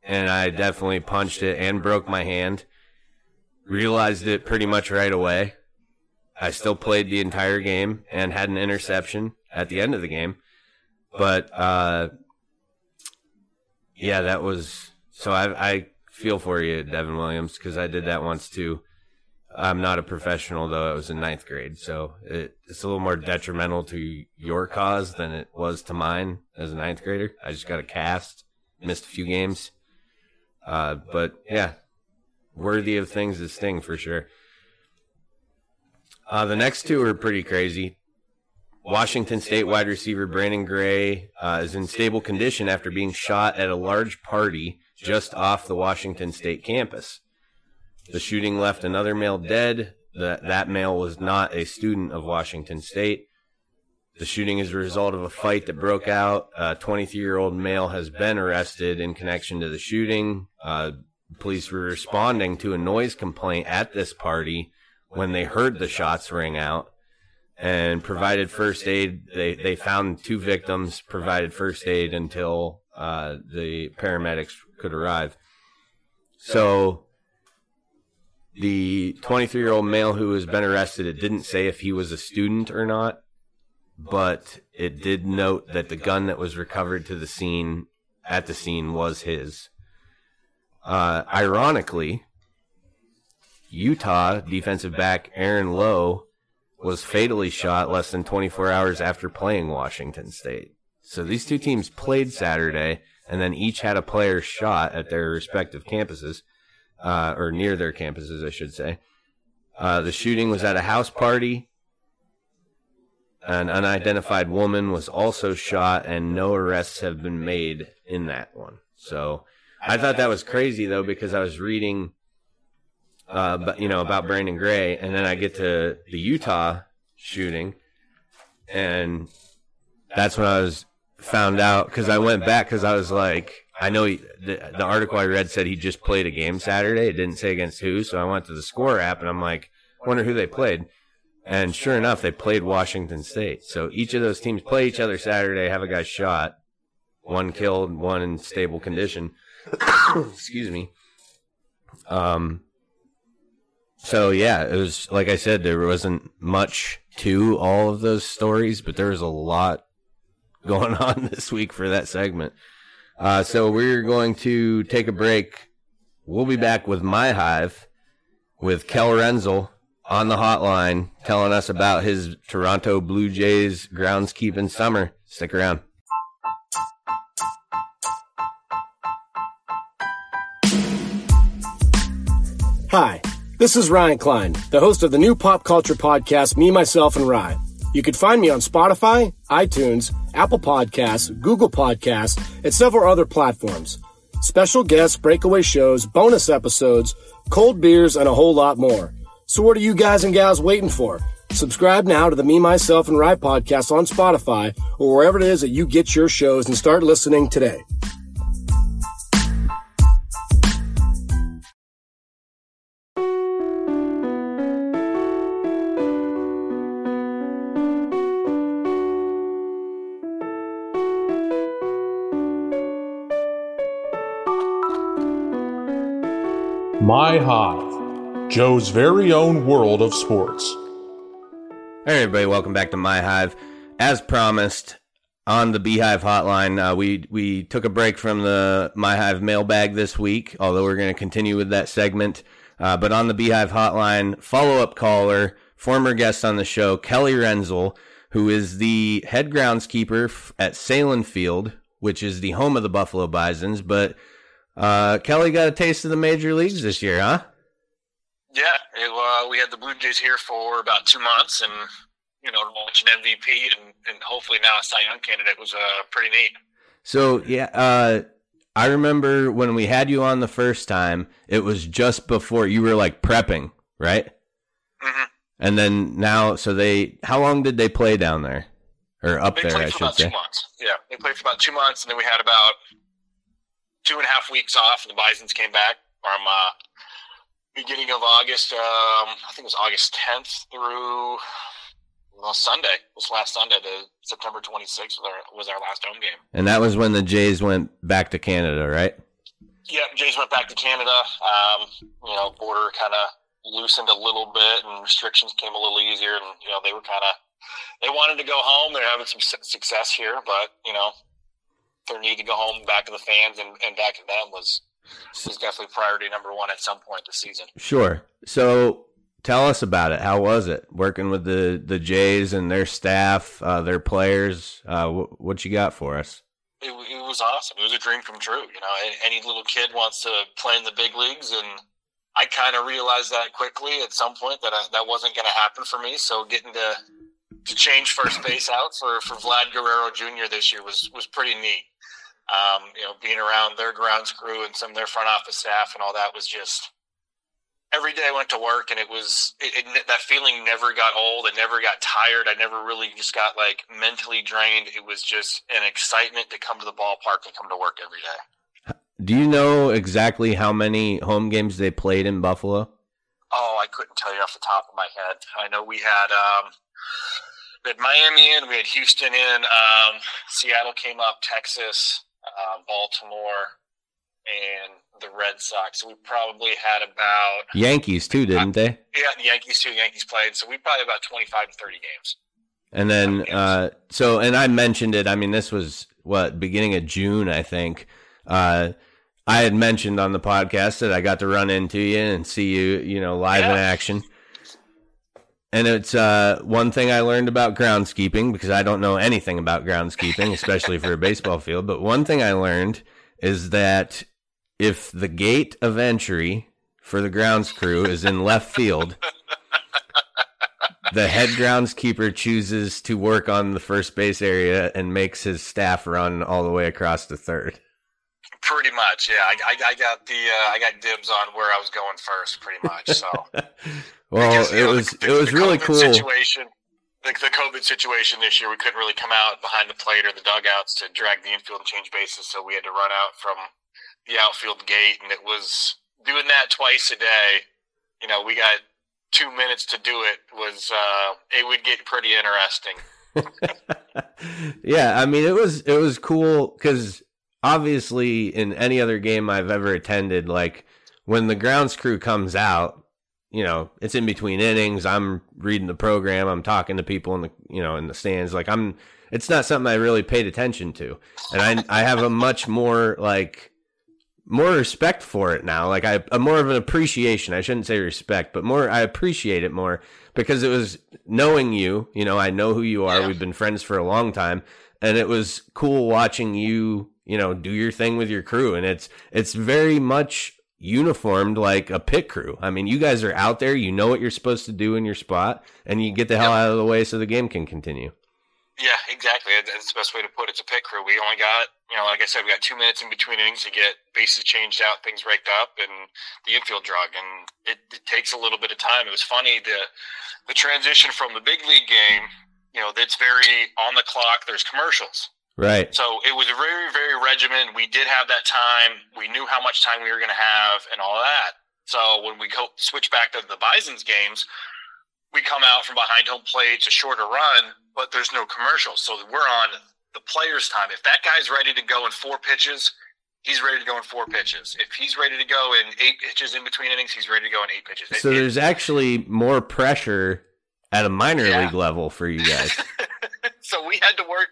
and I definitely punched it and broke my hand. Realized it pretty much right away. I still played the entire game and had an interception at the end of the game. But, uh, yeah, that was so I, I feel for you, Devin Williams, because I did that once too. I'm not a professional though. I was in ninth grade, so it, it's a little more detrimental to your cause than it was to mine as a ninth grader. I just got a cast, missed a few games, uh, but yeah, worthy of things that sting for sure. Uh, the next two are pretty crazy. Washington State wide receiver Brandon Gray uh, is in stable condition after being shot at a large party just off the Washington State campus. The shooting left another male dead. That that male was not a student of Washington State. The shooting is a result of a fight that broke out. A 23 year old male has been arrested in connection to the shooting. Uh, police were responding to a noise complaint at this party when they heard the shots ring out and provided first aid. They, they found two victims, provided first aid until uh, the paramedics could arrive. So the 23 year old male who has been arrested, it didn't say if he was a student or not, but it did note that the gun that was recovered to the scene at the scene was his. Uh, ironically, Utah defensive back Aaron Lowe was fatally shot less than 24 hours after playing Washington State. So these two teams played Saturday, and then each had a player shot at their respective campuses, uh, or near their campuses, I should say. Uh, the shooting was at a house party. An unidentified woman was also shot, and no arrests have been made in that one. So I thought that was crazy, though, because I was reading uh, but you know about Brandon Gray, and then I get to the Utah shooting, and that's when I was found out because I went back because I was like, I know he, the, the article I read said he just played a game Saturday. It didn't say against who, so I went to the score app and I'm like, wonder who they played. And sure enough, they played Washington State. So each of those teams play each other Saturday, have a guy shot, one killed, one in stable condition. Excuse me. Um, so yeah, it was like I said, there wasn't much to all of those stories, but there was a lot going on this week for that segment. Uh, so we're going to take a break. We'll be back with my hive with Kel Rensel on the hotline telling us about his Toronto Blue Jays groundskeeping summer. Stick around. Hi. This is Ryan Klein, the host of the new pop culture podcast, Me, Myself, and Ryan. You can find me on Spotify, iTunes, Apple Podcasts, Google Podcasts, and several other platforms. Special guests, breakaway shows, bonus episodes, cold beers, and a whole lot more. So what are you guys and gals waiting for? Subscribe now to the Me, Myself, and Rye podcast on Spotify or wherever it is that you get your shows and start listening today. My Hive, Joe's very own world of sports. Hey everybody, welcome back to My Hive. As promised, on the Beehive Hotline, uh, we we took a break from the My Hive mailbag this week, although we're going to continue with that segment. Uh, but on the Beehive Hotline, follow up caller, former guest on the show, Kelly Rensel, who is the head groundskeeper at Sahlen Field, which is the home of the Buffalo Bisons. But uh, Kelly got a taste of the major leagues this year, huh? Yeah, it, uh, we had the Blue Jays here for about two months, and you know, launch an MVP and, and hopefully now a Cy Young candidate was uh, pretty neat. So yeah, uh, I remember when we had you on the first time. It was just before you were like prepping, right? hmm And then now, so they, how long did they play down there, or up They there? I for should about two months. Yeah, they played for about two months, and then we had about two and a half weeks off, and the Bisons came back from uh, beginning of August. Um, I think it was August 10th through well Sunday. This last Sunday, the September 26th was our, was our last home game. And that was when the Jays went back to Canada, right? Yeah, Jays went back to Canada. Um, you know, border kind of loosened a little bit, and restrictions came a little easier. And you know, they were kind of they wanted to go home. They're having some su- success here, but you know, their need to go home, back to the fans, and, and back to them was was definitely priority number one at some point this season. Sure. So tell us about it. How was it working with the the Jays and their staff, uh, their players? Uh, wh- what you got for us? It, it was awesome. It was a dream come true. You know, any little kid wants to play in the big leagues, and I kind of realized that quickly at some point that I, that wasn't going to happen for me. So getting to to change first base out for, for Vlad Guerrero Jr. this year was was pretty neat. Um, you know, being around their grounds crew and some of their front office staff and all that was just every day I went to work and it was it, it, that feeling never got old. I never got tired. I never really just got like mentally drained. It was just an excitement to come to the ballpark and come to work every day. Do you know exactly how many home games they played in Buffalo? Oh, I couldn't tell you off the top of my head. I know we had um, we had Miami in, we had Houston in, um, Seattle came up, Texas, uh, Baltimore, and the Red Sox. So we probably had about Yankees too, didn't they? yeah, the Yankees too. Yankees played, so we probably about twenty five to thirty games. And then, uh, so, and I mentioned it. I mean, this was what beginning of June, I think. Uh, I had mentioned on the podcast that I got to run into you and see you, you know, live in action. And it's uh, one thing I learned about groundskeeping because I don't know anything about groundskeeping, especially for a baseball field. But one thing I learned is that if the gate of entry for the grounds crew is in left field, the head groundskeeper chooses to work on the first base area and makes his staff run all the way across to third. Pretty much, yeah. I, I, I got the uh, I got dibs on where I was going first, pretty much. So, well, Because, it know, was the, it was really COVID cool. Situation, the, the COVID situation this year, we couldn't really come out behind the plate or the dugouts to drag the infield and change bases, so we had to run out from the outfield gate, and it was doing that twice a day. You know, we got two minutes to do it. Was uh, it would get pretty interesting. yeah, I mean it was it was cool because obviously in any other game I've ever attended, like when the grounds crew comes out, you know, it's in between innings. I'm reading the program. I'm talking to people in the you know in the stands. Like I'm, it's not something I really paid attention to, and I I have a much more like more respect for it now. Like I, a more of an appreciation. I shouldn't say respect, but more. I appreciate it more because it was knowing you. You know, I know who you are. Yeah. We've been friends for a long time, and it was cool watching you. You know, do your thing with your crew, and it's it's very much uniformed like a pit crew. I mean, you guys are out there. You know what you're supposed to do in your spot, and you get the hell Yep. out of the way so the game can continue. Yeah, exactly. That's the best way to put it. It's a pit crew. We only got, you know, like I said, we got two minutes in between innings to get bases changed out, things raked up, and the infield drug. And it, it takes a little bit of time. It was funny the the transition from the big league game. You know, that's very on the clock. There's commercials. Right. So it was very, very regimented. We did have that time. We knew how much time we were going to have and all that. So when we co- switch back to the Bison's games, we come out from behind home plate. It's a shorter run, but there's no commercials. So we're on the player's time. If that guy's ready to go in four pitches, he's ready to go in four pitches. If he's ready to go in eight pitches in between innings, he's ready to go in eight pitches. So it- there's actually more pressure at a minor Yeah. league level for you guys. so we had to work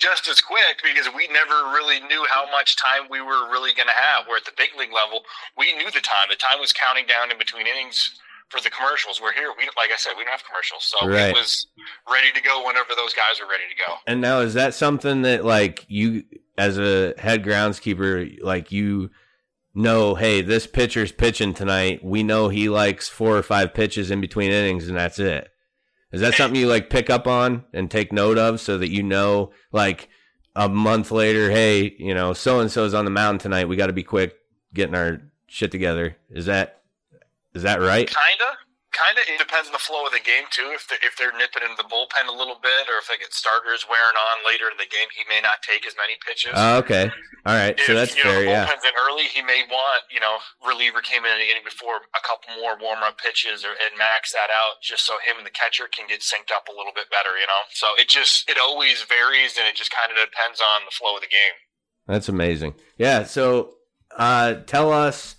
just as quick because we never really knew how much time we were really going to have. Where at the big league level, we knew the time. The time was counting down in between innings for the commercials. We're here. We like I said, we don't have commercials, so Right. it was ready to go whenever those guys were ready to go. And now is that something that like you as a head groundskeeper like you know, hey, this pitcher's pitching tonight. We know he likes four or five pitches in between innings and that's it. Is that something you like pick up on and take note of so that you know like a month later, hey, you know, so and so's on the mountain tonight. We got to be quick getting our shit together. Is that is that right? Kinda, kinda. It depends on the flow of the game too. If they if they're nipping in the bullpen a little bit, or if they get starters wearing on later in the game, he may not take as many pitches. Oh, okay. All right. So that's you know, fair, yeah. in early, he may want, you know, reliever came in in the inning before a couple more warm up pitches or and max that out just so him and the catcher can get synced up a little bit better, you know. So it just it always varies and it just kind of depends on the flow of the game. That's amazing. Yeah. So, uh, tell us.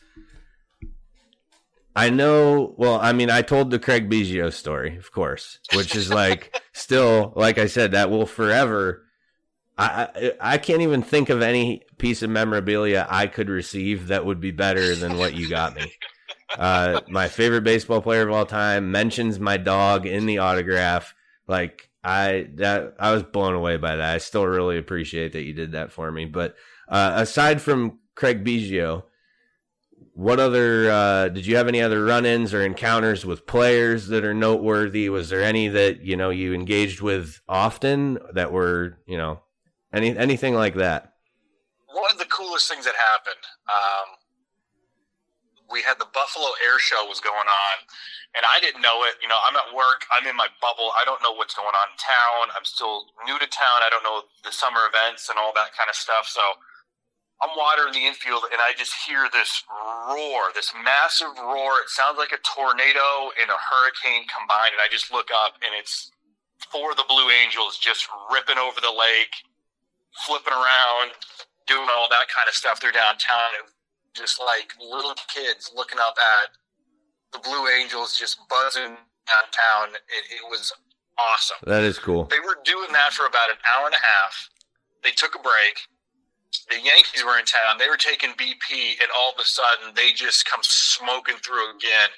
I know. Well, I mean, I told the Craig Biggio story, of course, which is like still, like I said, that will forever. I, I I can't even think of any piece of memorabilia I could receive that would be better than what you got me. Uh, my favorite baseball player of all time mentions my dog in the autograph. Like I that I was blown away by that. I still really appreciate that you did that for me. But uh, aside from Craig Biggio, what other uh, did you have any other run-ins or encounters with players that are noteworthy? Was there any that you know you engaged with often that were you know any anything like that? One of the coolest things that happened, um, we had the Buffalo Air Show was going on, and I didn't know it. You know, I'm at work, I'm in my bubble, I don't know what's going on in town. I'm still new to town. I don't know the summer events and all that kind of stuff. So I'm watering the infield, and I just hear this roar, this massive roar. It sounds like a tornado and a hurricane combined. And I just look up, and it's four of the Blue Angels just ripping over the lake, flipping around, doing all that kind of stuff. They're downtown. Just like little kids looking up at the Blue Angels just buzzing downtown. It, it was awesome. That is cool. They were doing that for about an hour and a half. They took a break. The Yankees were in town. They were taking BP, and all of a sudden, they just come smoking through again.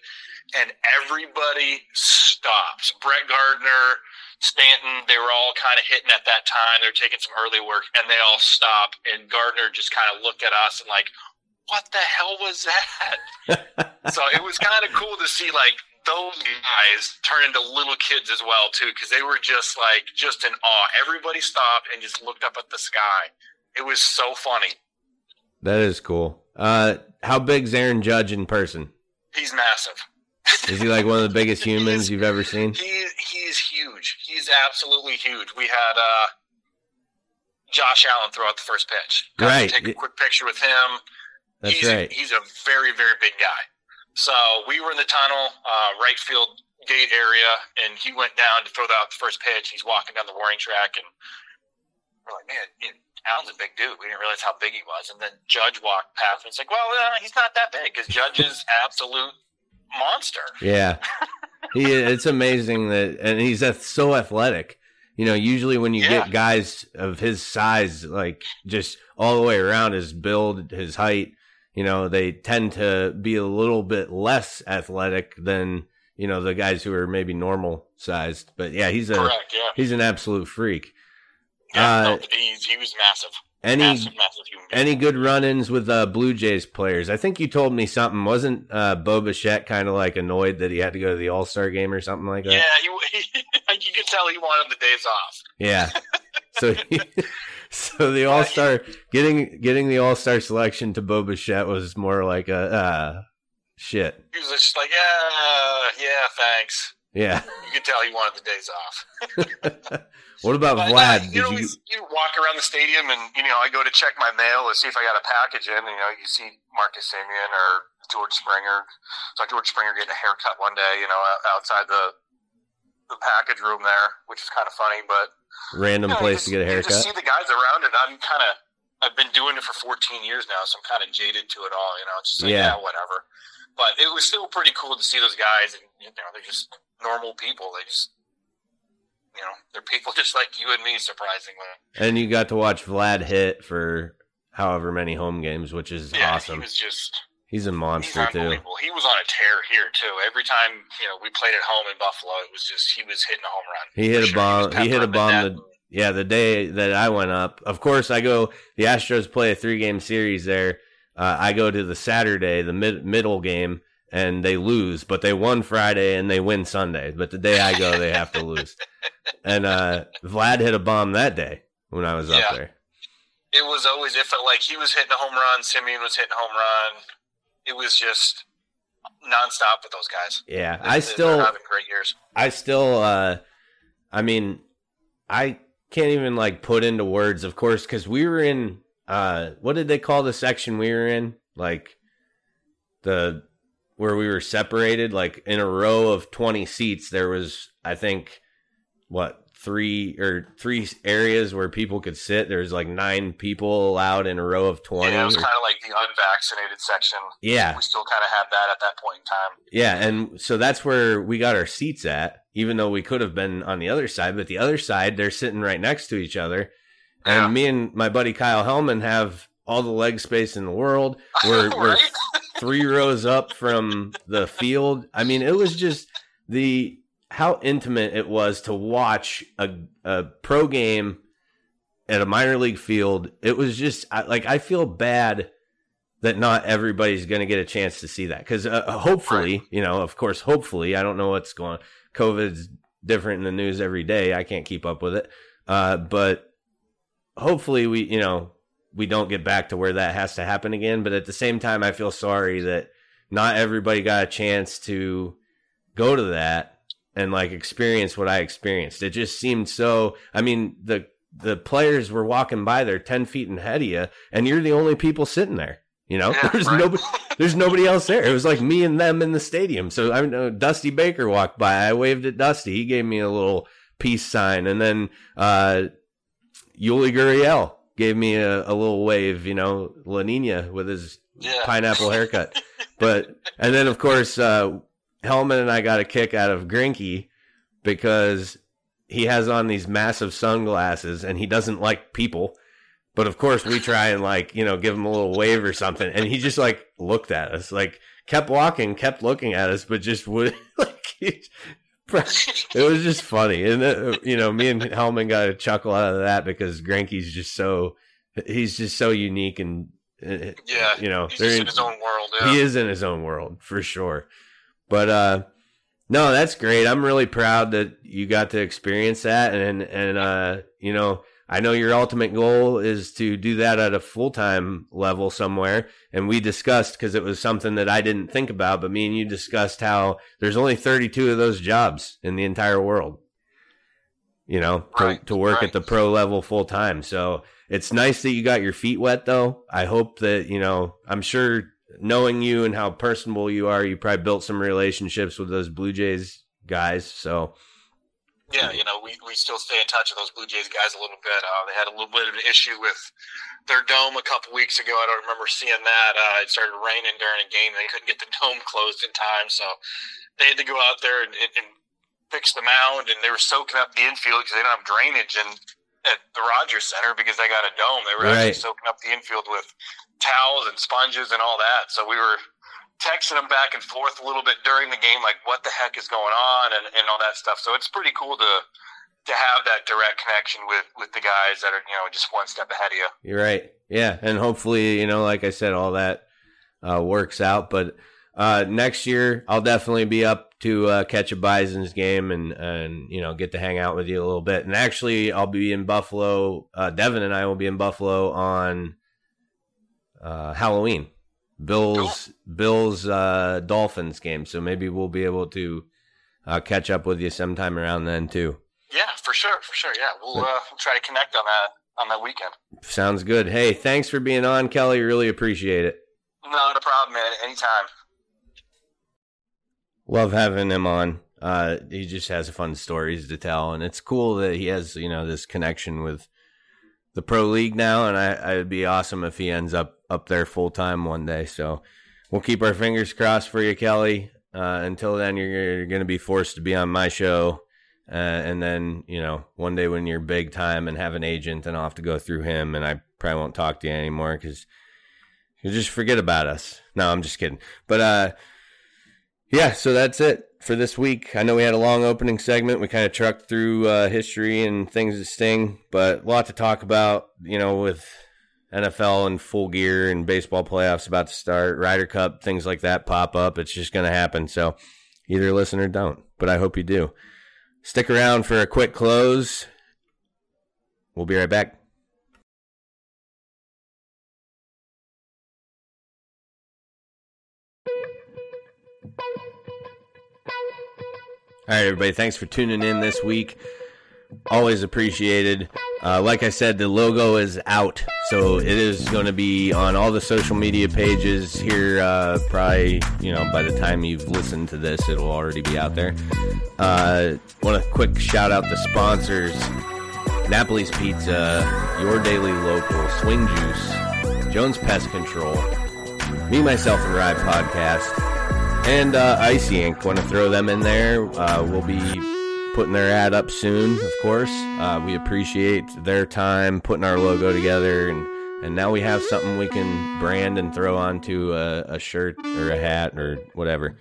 And everybody stops. Brett Gardner, Stanton, they were all kind of hitting at that time. They're taking some early work, and they all stop. And Gardner just kind of looked at us and like, "What the hell was that?" so it was kind of cool to see like those guys turn into little kids as well too, because they were just like just in awe. Everybody stopped and just looked up at the sky. It was so funny. That is cool. Uh, how big's Aaron Judge in person? He's massive. Is he like one of the biggest humans you've ever seen? He he's huge. He's absolutely huge. We had uh, Josh Allen throw out the first pitch. Got to Right. Take a quick picture with him. That's he's right. A, he's a very very big guy. So we were in the tunnel, uh, right field gate area, and he went down to throw out the first pitch. He's walking down the warning track, and we're like, man, you know, Allen's a big dude. We didn't realize how big he was. And then Judge walked past, and it's like, well, uh, he's not that big because Judge is absolute monster. Yeah, he. It's amazing that, and he's so athletic. You know, usually when you Yeah. get guys of his size, like just all the way around, his build, his height, you know, they tend to be a little bit less athletic than you know the guys who are maybe normal sized. But yeah, he's a Correct. Yeah. he's an absolute freak. Yeah, Uh, no, he's, he was massive. Any massive, massive any good run-ins with uh, Blue Jays players? I think you told me something. Wasn't uh, Bo Bichette kind of like annoyed that he had to go to the All Star game or something like that? yeah, he, he, you could tell he wanted the days off. Yeah. So, he, so the All Star getting getting the All Star selection to Bo Bichette was more like a uh, shit. He was just like, yeah, yeah, thanks. Yeah. You could tell he wanted the days off. What about But, Vlad? uh, you know, you? you, walk around the stadium and, you know, I go to check my mail to see if I got a package in. And, you know, you see Marcus Semien or George Springer. Saw George Springer getting a haircut one day, you know, outside the the package room there, which is kind of funny. But Random you know, place you to get a haircut. You just see the guys around it. I'm kind of, I've been doing it for 14 years now, so I'm kind of jaded to it all. You know, it's just like, Yeah. yeah, whatever. But it was still pretty cool to see those guys, and you know, they're just normal people. They just, you know, they're people just like you and me, surprisingly. And you got to watch Vlad hit for however many home games, which is Yeah, awesome. he was just. He's a He's monster too. unbelievable. He was on a tear here too. Every time you know we played at home in Buffalo, it was just he was hitting a home run. He hit a sure. bomb. was He hit a bomb. The, yeah, the day that I went up. Of course, I go. The Astros play a three game series there. Uh, I go to the Saturday, the mid, middle game, and they lose. But they won Friday and they win Sunday. But the day I go, they have to lose. And uh, Vlad hit a bomb that day when I was up Yeah. there. it was always it felt like he was hitting a home run, Semien was hitting a home run. It was just nonstop with those guys. Yeah, They- I still. having great years. I still uh I mean I can't even like put into words of course cuz we were in uh what did they call the section we were in like the where we were separated like in a row of 20 seats there was I think what three or three areas where people could sit there's like nine people allowed in a row of 20 Yeah, it was kind of like the unvaccinated section. yeah We still kind of had that at that point in time. Yeah, and so that's where we got our seats at, even though we could have been on the other side. But the other side, they're sitting right next to each other. And Yeah. me and my buddy Kyle Hellman have all the leg space in the world. We're, we're Right? Three rows up from the field. I mean, it was just the how intimate it was to watch a, a pro game at a minor league field. It was just I, like I feel bad that not everybody's going to get a chance to see that because uh, hopefully, you know, of course, hopefully, I don't know what's going. COVID's different in the news every day. I can't keep up with it, uh, but hopefully, we you know we don't get back to where that has to happen again. But at the same time, I feel sorry that not everybody got a chance to go to that and like experience what I experienced. It just seemed so. I mean, the the players were walking by there ten feet ahead of you, and you're the only people sitting there. You know, Yeah, there's right. nobody. There's nobody else there. It was like me and them in the stadium. So I know Dusty Baker walked by. I waved at Dusty. He gave me a little peace sign, and then uh, Yuli Gurriel gave me a, a little wave. You know, La Nina with his Yeah. pineapple haircut. but and then of course uh Hellman and I got a kick out of Greinke because he has on these massive sunglasses and he doesn't like people. But of course we try and like, you know, give him a little wave or something and he just like looked at us, like kept walking, kept looking at us, but just would like it was just funny, and uh, you know, me and Hellman got a chuckle out of that because Greinke's just so he's just so unique and uh, Yeah, you know, he's in- in his own world. Yeah. he is in his own world for sure. But uh no, that's great. I'm really proud that you got to experience that and and uh you know, I know your ultimate goal is to do that at a full-time level somewhere and we discussed cuz it was something that I didn't think about, but me and you discussed how there's only 32 of those jobs in the entire world. You know, to, Right, to work right. at the pro level full time. So it's nice that you got your feet wet though. I hope that, you know, I'm sure knowing you and how personable you are, you probably built some relationships with those Blue Jays guys. So Yeah, you know, we, we still stay in touch with those Blue Jays guys a little bit. Uh, they had a little bit of an issue with their dome a couple weeks ago. I don't remember seeing that. Uh, it started raining during a game. They couldn't get the dome closed in time, so they had to go out there and, and, fix the mound. And they were soaking up the infield because they don't have drainage in, at the Rogers Center because they got a dome. They were Right. actually soaking up the infield with towels and sponges and all that. So we were texting them back and forth a little bit during the game, like what the heck is going on and, and all that stuff. So it's pretty cool to to have that direct connection with with the guys that are you know just one step ahead of you. you're right. Yeah. And hopefully, you know, like I said, all that uh, works out. But uh, next year, I'll definitely be up to uh, catch a Bison's game and, and, you know, get to hang out with you a little bit. And actually, I'll be in Buffalo. Uh, Devin and I will be in Buffalo on uh, Halloween. Bills Bills uh, Dolphins game. So maybe we'll be able to uh, catch up with you sometime around then too. Yeah, for sure, for sure. Yeah, we'll uh, try to connect on that on that weekend. Sounds good. Hey, thanks for being on, Kelly. Really appreciate it. Not a problem, man. Anytime. Love having him on. Uh, he just has fun stories to tell, and it's cool that he has you know this connection with the pro league now. And I, I it'd be awesome if he ends up up there full time one day. So we'll keep our fingers crossed for you, Kelly. Uh, until then, you're, you're going to be forced to be on my show. Uh, and then, you know, one day when you're big time and have an agent, and I'll have to go through him, and I probably won't talk to you anymore because you just forget about us. No, I'm just kidding. But, uh, yeah, so that's it for this week. I know we had a long opening segment. We kind of trucked through uh, history and things that sting, but a lot to talk about, you know, with NFL and full gear and baseball playoffs about to start, Ryder Cup, things like that pop up. It's just going to happen. So either listen or don't, but I hope you do. Stick around for a quick close. We'll be right back. All right, everybody. Thanks for tuning in this week. Always appreciated. Uh, like I said, the logo is out, so it is going to be on all the social media pages here. Uh, probably, you know, by the time you've listened to this, it'll already be out there. Uh, Want to quick shout out the sponsors: Napoli's Pizza, Your Daily Local, Swing Juice, Jones Pest Control, Me, Myself, and Ride Podcast, and uh, Icy Ink. Want to throw them in there? Uh, we'll be putting their ad up soon, of course. Uh, we appreciate their time putting our logo together, and and now we have something we can brand and throw onto a, a shirt or a hat or whatever.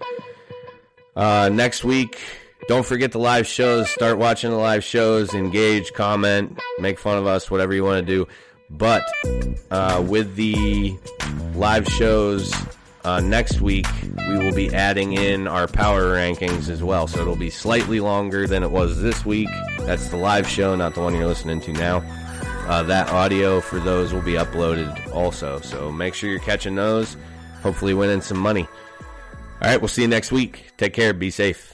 Uh, next week, don't forget the live shows. Start watching the live shows. Engage, comment, make fun of us, whatever you want to do. But uh, with the live shows uh, next week, we will be adding in our power rankings as well. So it'll be slightly longer than it was this week. That's the live show, not the one you're listening to now. Uh, that audio for those will be uploaded also. So make sure you're catching those. Hopefully, winning some money. All right, we'll see you next week. Take care. Be safe.